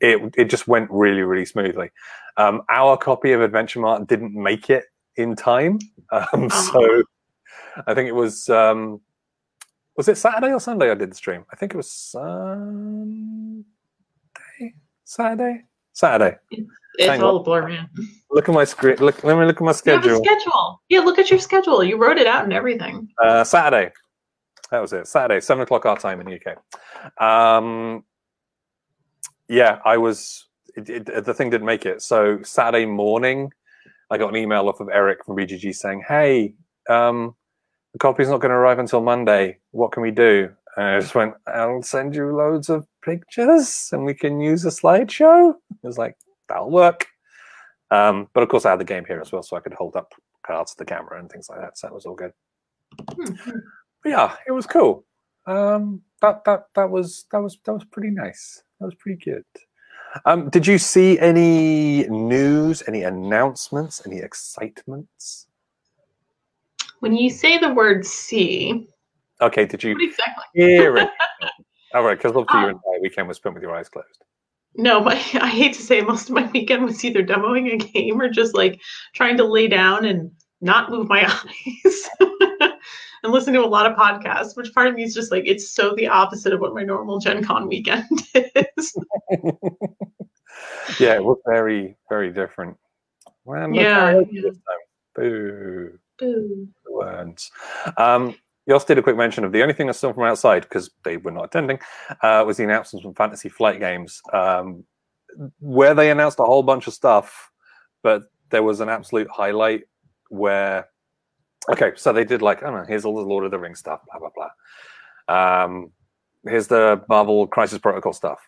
it it just went really really smoothly. Um, our copy of Adventure Mart didn't make it in time, *laughs* um, so I think it was um, was it Saturday or Sunday I did the stream. I think it was Sunday, Saturday, Saturday. It's hang all a blur, man. Look at my screen. Look, let me look at my schedule. You have a schedule. schedule. Yeah, look at your schedule. You wrote it out and everything. Uh, Saturday. That was it. Saturday, seven o'clock our time in the UK. Um, yeah, I was. It, it, the thing didn't make it. So Saturday morning, I got an email off of Eric from BGG saying, "Hey, um, the copy's not going to arrive until Monday. What can we do?" And I just went, "I'll send you loads of pictures, and we can use a slideshow." I was like, "That'll work." Um, but of course, I had the game here as well, so I could hold up cards to the camera and things like that. So that was all good. Hmm. But yeah, it was cool. Um, that that that was that was that was pretty nice. That was pretty good. Um, did you see any news, any announcements, any excitements? When you say the word "see," Okay, did you what exactly? hear it? *laughs* All right, because obviously your Um, entire weekend was spent with your eyes closed. No, my *laughs* I hate to say most of my weekend was either demoing a game or just like trying to lay down and not move my *laughs* eyes and listen to a lot of podcasts, which part of me is just like it's so the opposite of what my normal Gen Con weekend is. yeah, it was very, very different. Well, Yeah, how it is yeah. this time. Boo. Boo. the words. Um, also did a quick mention of the only thing that's still from outside because they were not attending uh, was the announcements from Fantasy Flight Games, um, where they announced a whole bunch of stuff, but there was an absolute highlight where, okay, so they did like, I don't know, here's all the Lord of the Rings stuff, blah blah blah. Um, here's the Marvel Crisis Protocol stuff.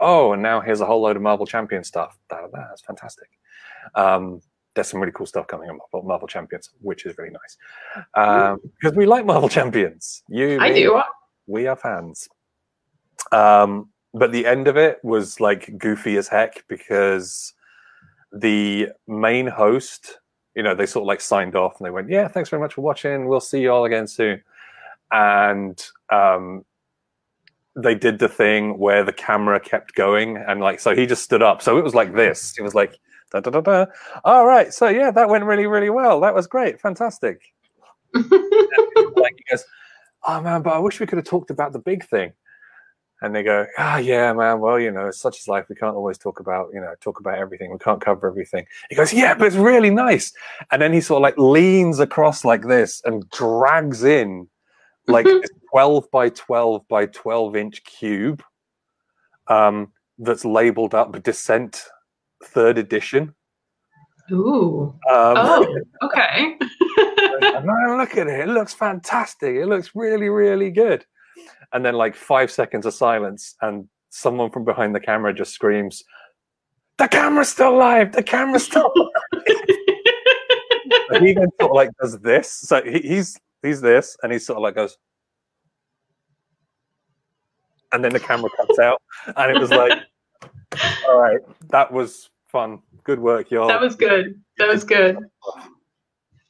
Oh, and now here's a whole load of Marvel Champion stuff. Blah. That's fantastic. Um, there's some really cool stuff coming on Marvel, Marvel Champions, which is really nice. Um, because we like Marvel Champions. You, I me, do. We are fans. Um, but the end of it was like goofy as heck because the main host, you know, they sort of like signed off and they went, "Yeah, thanks very much for watching. We'll see you all again soon." And um, they did the thing where the camera kept going and like so he just stood up. So it was like this. It was like da da da da. All right. So yeah, that went really really well. That was great. Fantastic. *laughs* like he goes, oh man, but I wish we could have talked about the big thing. And they go, ah, oh, yeah, man. Well, you know, such as life. We can't always talk about, you know, talk about everything. We can't cover everything. He goes, yeah, but it's really nice. And then he sort of like leans across like this and drags in like *laughs* this 12 by 12 by 12 inch cube um, that's labeled up Descent Third Edition. Ooh. Um, oh, okay. *laughs* look at it. It looks fantastic. It looks really, really good. And then, like, five seconds of silence, and someone from behind the camera just screams, The camera's still alive. The camera's still *laughs* alive. he then sort of like does this. So he, he's he's this, and he sort of like goes, and then the camera cuts out, and it was like, *laughs* all right, that was fun. Good work, y'all. That was good. That was good.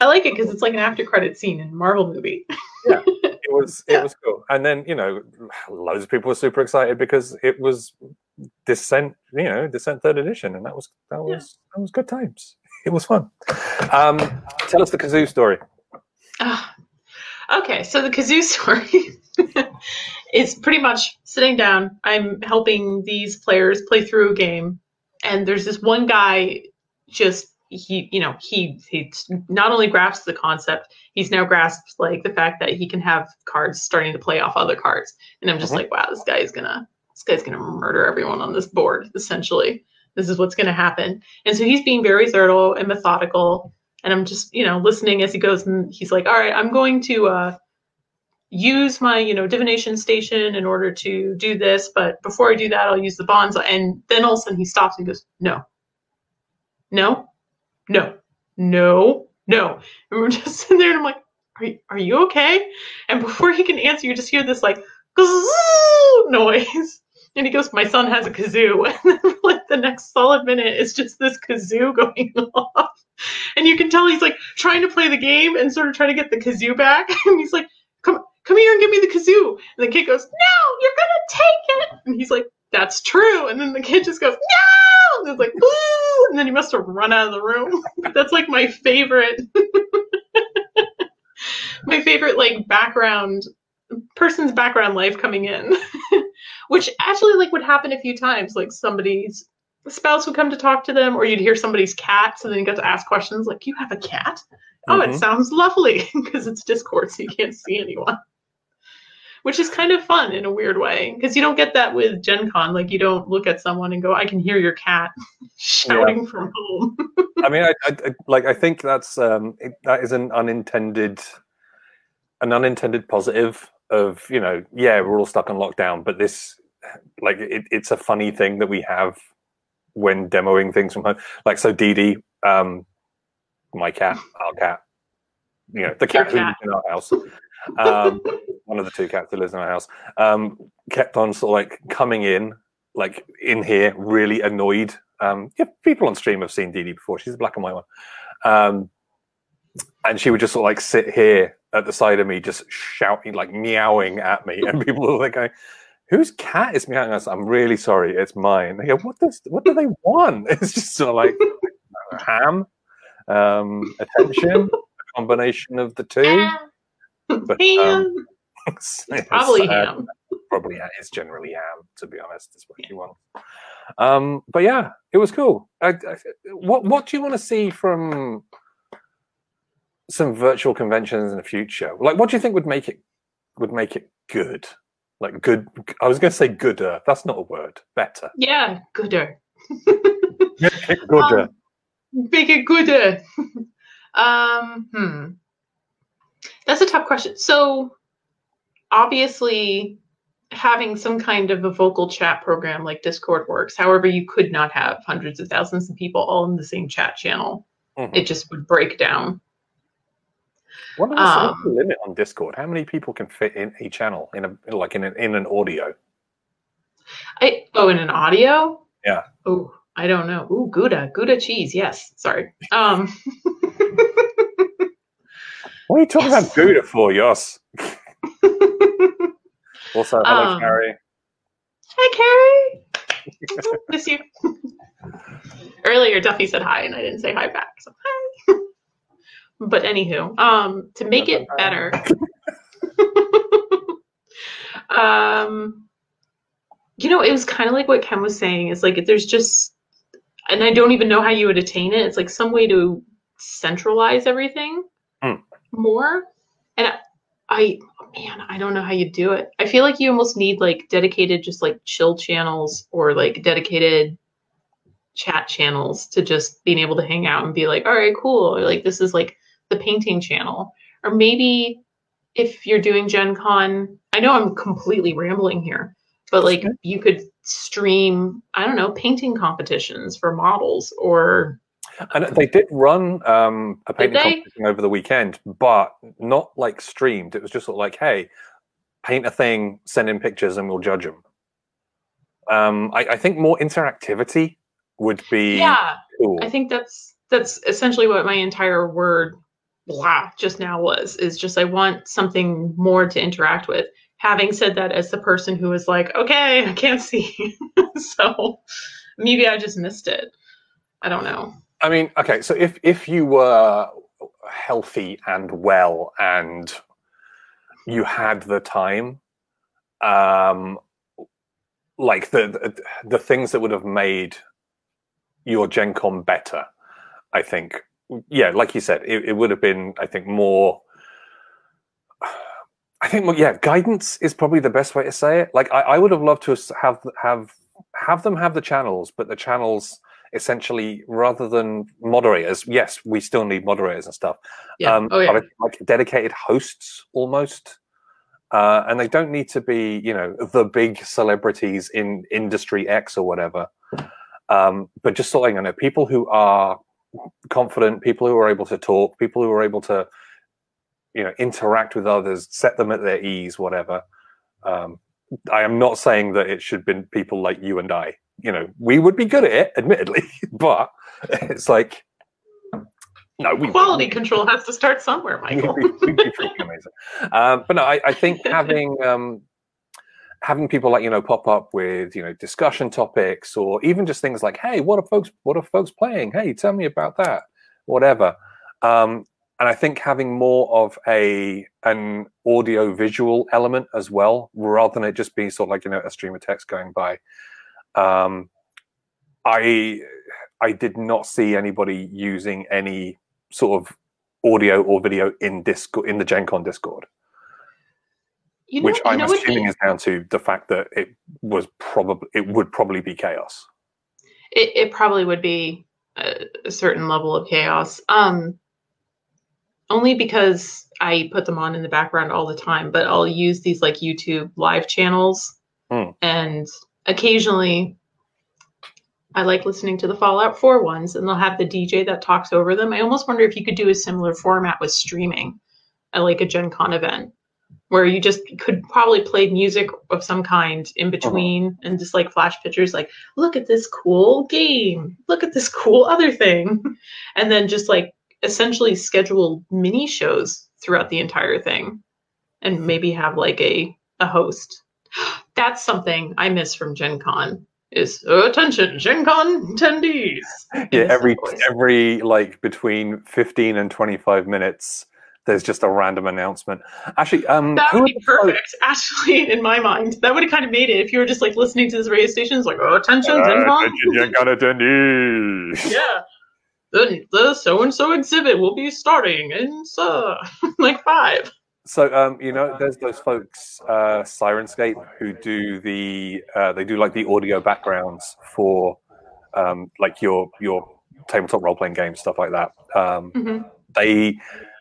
I like it because it's like an after credit scene in a Marvel movie. yeah, *laughs* it was it was cool. And then you know, loads of people were super excited because it was Descent, you know, Descent Third Edition, and that was that was yeah. that was good times. It was fun. Um, tell us the kazoo story. Uh, okay, so the kazoo *laughs* story is pretty much sitting down. I'm helping these players play through a game, and there's this one guy just he you know he he not only grasps the concept he's now grasped like the fact that he can have cards starting to play off other cards. And i'm just mm-hmm. like wow this guy is gonna this guy's gonna murder everyone on this board essentially. This is what's gonna happen. And so he's being very thorough and methodical. And i'm just you know listening as he goes and he's like all right i'm going to uh use my you know divination station in order to do this but before i do that i'll use the bonds and then all of a sudden he stops and goes no no no, no, no. And we're *laughs* just sitting there and I'm like, are, are you okay? And before he can answer, you just hear this like noise. *laughs* And he goes, My son has a kazoo. *laughs* And then like the next solid minute is just this kazoo going off. And you can tell he's like trying to play the game and sort of trying to get the kazoo back. And he's like, Come come here and give me the kazoo. And the kid goes, No, you're gonna take it. And he's like, That's true. And then the kid just goes, No! And it's like, Ooh! And then he must have run out of the room. *laughs* That's like my favorite *laughs* my favorite like background person's background life coming in. *laughs* Which actually like would happen a few times. Like somebody's spouse would come to talk to them, or you'd hear somebody's cat, so then you got to ask questions like, You have a cat? Oh, mm-hmm. it sounds lovely because it's Discord, so you can't see anyone. Which is kind of fun in a weird way because you don't get that with Gen Con. Like, you don't look at someone and go, I can hear your cat *laughs* shouting yeah. from home. *laughs* I mean, I, I, like, I think that's, um, it, that is an unintended, an unintended positive of, you know, yeah, we're all stuck on lockdown, but this, like, it, it's a funny thing that we have when demoing things from home. Like, so Dee Dee, um, my cat, our cat, you know, the cat, lives in our house, um, one of the two cats that lives in our house, um, kept on sort of like coming in, like in here, really annoyed. Um, yeah, people on stream have seen Dee Dee before. She's a black and white one. Um, and she would just sort of like sit here at the side of me, just shouting, like meowing at me. And people are like going, whose cat is meowing at us? I'm really sorry, it's mine. They go, what does what do they want? *laughs* It's just sort of like *laughs* ham um, attention, a combination of the two. But, um, *laughs* it's, probably uh, ham. Probably it's generally ham, to be honest. Is what you want. Um, but yeah, it was cool. I, I, what What do you want to see from some virtual conventions in the future? Like, what do you think would make it would make it good? Like good. I was going to say gooder. That's not a word. Better. Yeah, gooder. Bigger gooder. *laughs* Um, Make it good. *laughs* um, hmm. That's a tough question. So, obviously, having some kind of a vocal chat program like Discord works. However, you could not have hundreds of thousands of people all in the same chat channel. Mm-hmm. It just would break down. What is um, the limit on Discord? How many people can fit in a channel in a like in an in an audio? I oh in an audio? Yeah. Oh, I don't know. Ooh, Gouda, Gouda cheese. Yes. Sorry. Um. *laughs* what are you talking yes. about Gouda for, Yos? *laughs* also, hello, um, Carrie. Hey, Carrie. *laughs* Miss you. Earlier, Duffy said hi, and I didn't say hi back. So hi. *laughs* but anywho, um, to make it better, um, you know, it was kind of like what Ken was saying. It's like there's just, and I don't even know how you would attain it. It's like some way to centralize everything Hmm. More. And I, I, man, I don't know how you do it. I feel like you almost need like dedicated, just like chill channels or like dedicated chat channels to just being able to hang out and be like, all right, cool. Or like this is like the painting channel. Or maybe if you're doing Gen Con, I know I'm completely rambling here, but like you could stream, I don't know, painting competitions for models or And they did run um, a painting competition over the weekend, but not like streamed. It was just sort of like, hey, paint a thing, send in pictures, and we'll judge them. Um, I, I think more interactivity would be yeah, cool. I think that's that's essentially what my entire word blah just now was is just I want something more to interact with. Having said that, as the person who was like, okay, I can't see, *laughs* so maybe I just missed it. I don't know. I mean, okay, so if if you were healthy and well and you had the time, um, like the the, the things that would have made your Gen Con better, I think, yeah, like you said, it, it would have been, I think, more. I think, yeah, guidance is probably the best way to say it. Like, I, I would have loved to have have have them have the channels, but the channels essentially rather than moderators yes we still need moderators and stuff. Yeah. um oh yeah. but like dedicated hosts almost. Uh and they don't need to be you know the big celebrities in industry x or whatever. Um but just sort of you know people who are confident people who are able to talk people who are able to you know interact with others set them at their ease whatever. Um i am not saying that it should be people like you and i you know we would be good at it admittedly *laughs* but it's like no we Quality control has to start somewhere, *laughs* Michael. We'd be, we'd be amazing. Um, but no, I, I think *laughs* having um, having people like you know pop up with you know discussion topics or even just things like, hey, what are folks what are folks playing? Hey, tell me about that, whatever. Um, and I think having more of a an audio visual element as well, rather than it just being sort of like you know a stream of text going by. Um, I I did not see anybody using any sort of audio or video in Discord in the Gen Con Discord, You know, which I'm know assuming is down to the fact that it was probably it would probably be chaos. it, it probably would be a, a certain level of chaos. Um, only because I put them on in the background all the time, but I'll use these like YouTube live channels, Hmm. and occasionally I like listening to the Fallout 4 ones, and they'll have the DJ that talks over them. I almost wonder if you could do a similar format with streaming at like a Gen Con event. Where you just could probably play music of some kind in uh-huh. between and just like flash pictures, like, look at this cool game look at this cool other thing *laughs* and then just like essentially schedule mini shows throughout the entire thing and maybe have like a a host *gasps* that's something i miss from gen con is oh, attention gen con attendees. Yeah, every every like between 15 and 25 minutes, there's just a random announcement. Actually, um, that would be are the folks- perfect *laughs* actually in my mind. That would have kind of made it if you were just like listening to this radio station it's like oh attention gen Uh, con. attention, Gen Con *laughs* attendees. yeah. The, the so-and-so exhibit will be starting in uh, *laughs* like five So um, you know, there's those *laughs* folks, uh, Sirenscape, who do the uh, they do like the audio backgrounds for um, like your your tabletop role playing games, stuff like that. Um, Mhm. they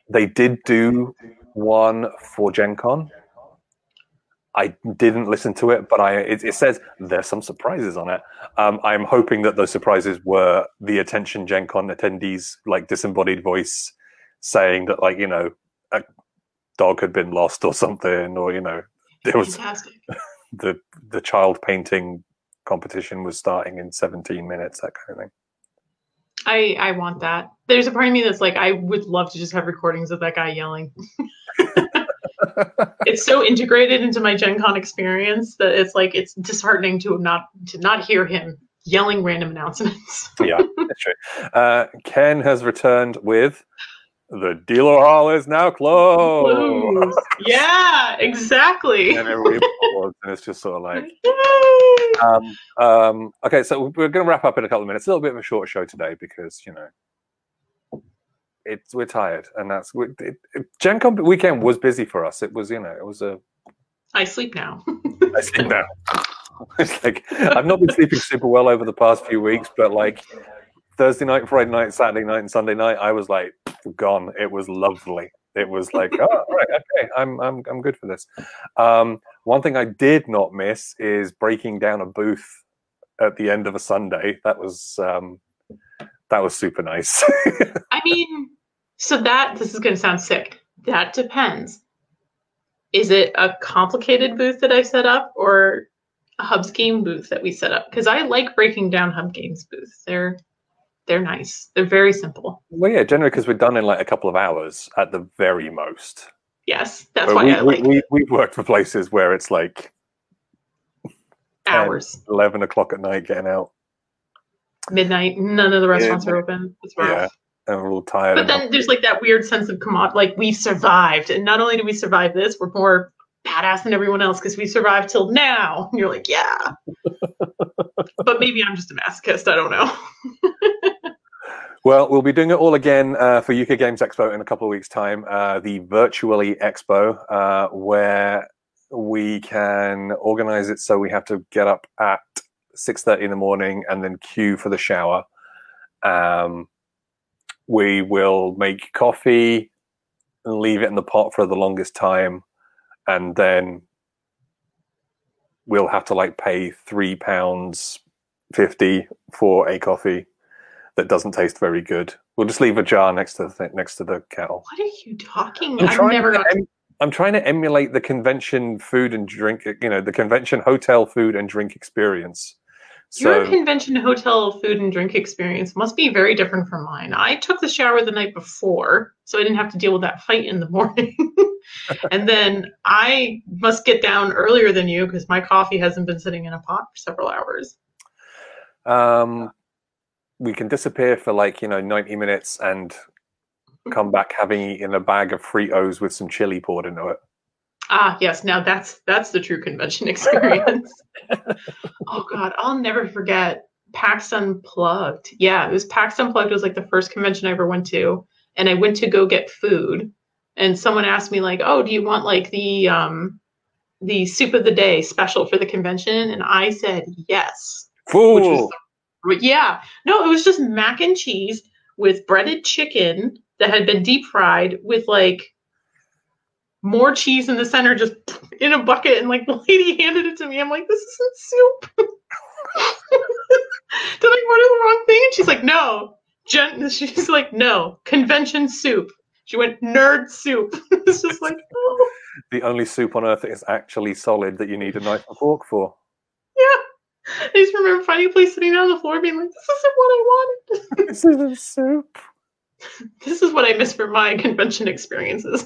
they did do one for Gen Con. I didn't listen to it, but I it, it says there's some surprises on it. Um, I'm hoping that those surprises were the attention Gen Con attendees like disembodied voice saying that like you know dog had been lost or something, or you know there was *laughs* the the child painting competition was starting in 17 minutes, that kind of thing. I I want that. There's a part of me that's like I would love to just have recordings of that guy yelling. *laughs* it's so integrated into my Gen Con experience that it's like it's disheartening to not to not hear him yelling random announcements. yeah, that's true. Uh, Ken has returned with the dealer hall is now closed. Blues. Yeah, exactly. And everybody applauds, and it's just sort of like. *laughs* Um, um, okay, so we're going to wrap up in a couple of minutes. A little bit of a short show today because you know it's we're tired, and that's we- it, it, Gen Con weekend was busy for us. It was you know it was a I sleep now. I sleep now. *laughs* It's like I've not been sleeping super well over the past few weeks, but like Thursday night, Friday night, Saturday night, and Sunday night, I was like gone. It was lovely. It was *laughs* like, oh, right, okay, I'm I'm I'm good for this. Um, one thing I did not miss is breaking down a booth at the end of a Sunday. That was um, that was super nice. *laughs* I mean, so that this is going to sound sick. That depends. Is it a complicated booth that I set up or a Hub Games booth that we set up? Because I like breaking down Hub Games booths. They're they're nice. They're very simple. well, yeah, generally because we're done in like a couple of hours at the very most. Yes, that's But why we, I like we, we, we've worked for places where it's like hours, 11 o'clock at night getting out midnight. None of the restaurants are open. It's rough. Yeah, and we're all tired. But then there's like that weird sense of commod like we've survived. And not only do we survive this, we're more badass than everyone else because we survived till now. And you're like, yeah. *laughs* but maybe I'm just a masochist. I don't know. Well, we'll be doing it all again uh, for UK Games Expo in a couple of weeks' time. Uh, the Virtually Expo, uh, where we can organize it so we have to get up at six thirty in the morning and then queue for the shower. Um, we will make coffee and leave it in the pot for the longest time, and then we'll have to like pay three pounds fifty for a coffee that doesn't taste very good. We'll just leave a jar next to the th- next to the kettle. What are you talking? I'm I've trying, never to em- I'm trying to emulate the convention food and drink, you know, the convention hotel food and drink experience. your So convention hotel food and drink experience must be very different from mine. I took the shower the night before, so I didn't have to deal with that fight in the morning. *laughs* and then I must get down earlier than you because my coffee hasn't been sitting in a pot for several hours. um, we can disappear for like you know 90 minutes and come back having eaten a bag of Fritos with some chili poured into it. Ah, yes. Now that's that's the true convention *laughs* experience. *laughs* oh God, I'll never forget PAX Unplugged. Yeah, it was PAX Unplugged. It Was like the first convention I ever went to, and I went to go get food, and someone asked me like, "Oh, do you want like the um the soup of the day special for the convention?" And I said yes. Which was Fool! But yeah, no, it was just mac and cheese with breaded chicken that had been deep fried with like more cheese in the center, just *laughs* in a bucket. And like the lady handed it to me. I'm like, this isn't soup. *laughs* Did I order the wrong thing? And she's like, no. Gen- she's like, no, convention soup. She went nerd soup. *laughs* it's just like, *laughs* oh, The only soup on earth that is actually solid that you need a knife and fork for. yeah. I just remember finding a place sitting down on the floor being like, this isn't what I wanted. *laughs* this isn't soup. this is what I miss from my convention experiences.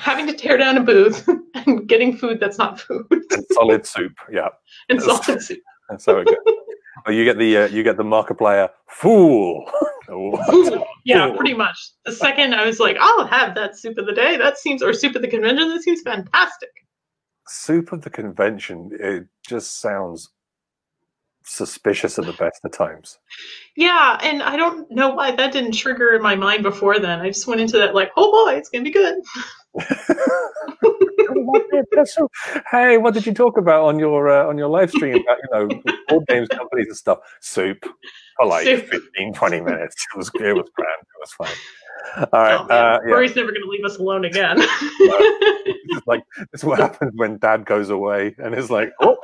Having to tear down a booth and getting food that's not food And solid soup. Yeah. and salted soup. That's how it goes. oh, you get the uh, you get the marker player fool. Oh. *laughs* yeah, pretty much. The second I was like, I'll have that soup of the day. That seems, or soup of the convention. That seems fantastic. soup of the convention. It just sounds suspicious at the best of times. Yeah, and I don't know why that didn't trigger in my mind before then. I just went into that like, oh boy, it's gonna be good. *laughs* *laughs* hey, what did you talk about on your uh, on your live stream about you know board games companies and stuff? Soup for like Soup. 15, 20 minutes. It was it was grand. It was fine. All right. oh, uh, yeah. Rory's never gonna leave us alone again. *laughs* Is like this is what happens when Dad goes away, and it's like, oh,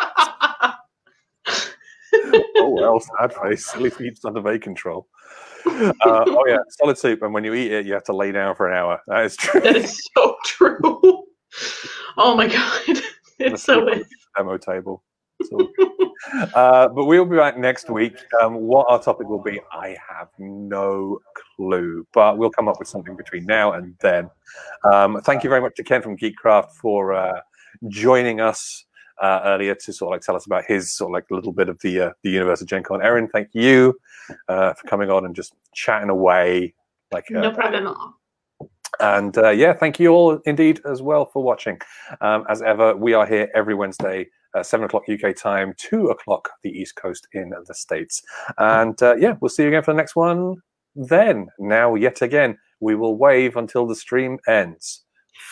oh well, sad face. At least he keeps under bay control. Uh, oh yeah, solid soup, and when you eat it, you have to lay down for an hour. That is true. that is so true. Oh my god, *laughs* it so is. demo table. uh, but we'll be back next week. Um, what our topic will be, I have no clue, but we'll come up with something between now and then. Um, thank you very much to Ken from Geekcraft for uh, joining us. Uh, earlier to sort of like tell us about his sort of like a little bit of the uh, the universe of Gen Con. Erin, thank you uh, for coming on and just chatting away. Like no uh, problem at all. And uh, yeah, thank you all indeed as well for watching. Um, as ever, we are here every Wednesday, uh, 7 o'clock UK time, 2 o'clock the East Coast in the States. And uh, yeah, we'll see you again for the next one then. Now, yet again, we will wave until the stream ends.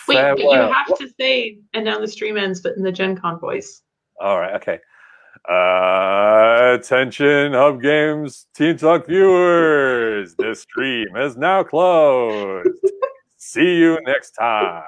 Wait, but you have to say, and now the stream ends, but in the Gen Con voice. All right, okay. Uh, attention, Hub Games Team Talk viewers. The stream is now closed. *laughs* See you next time.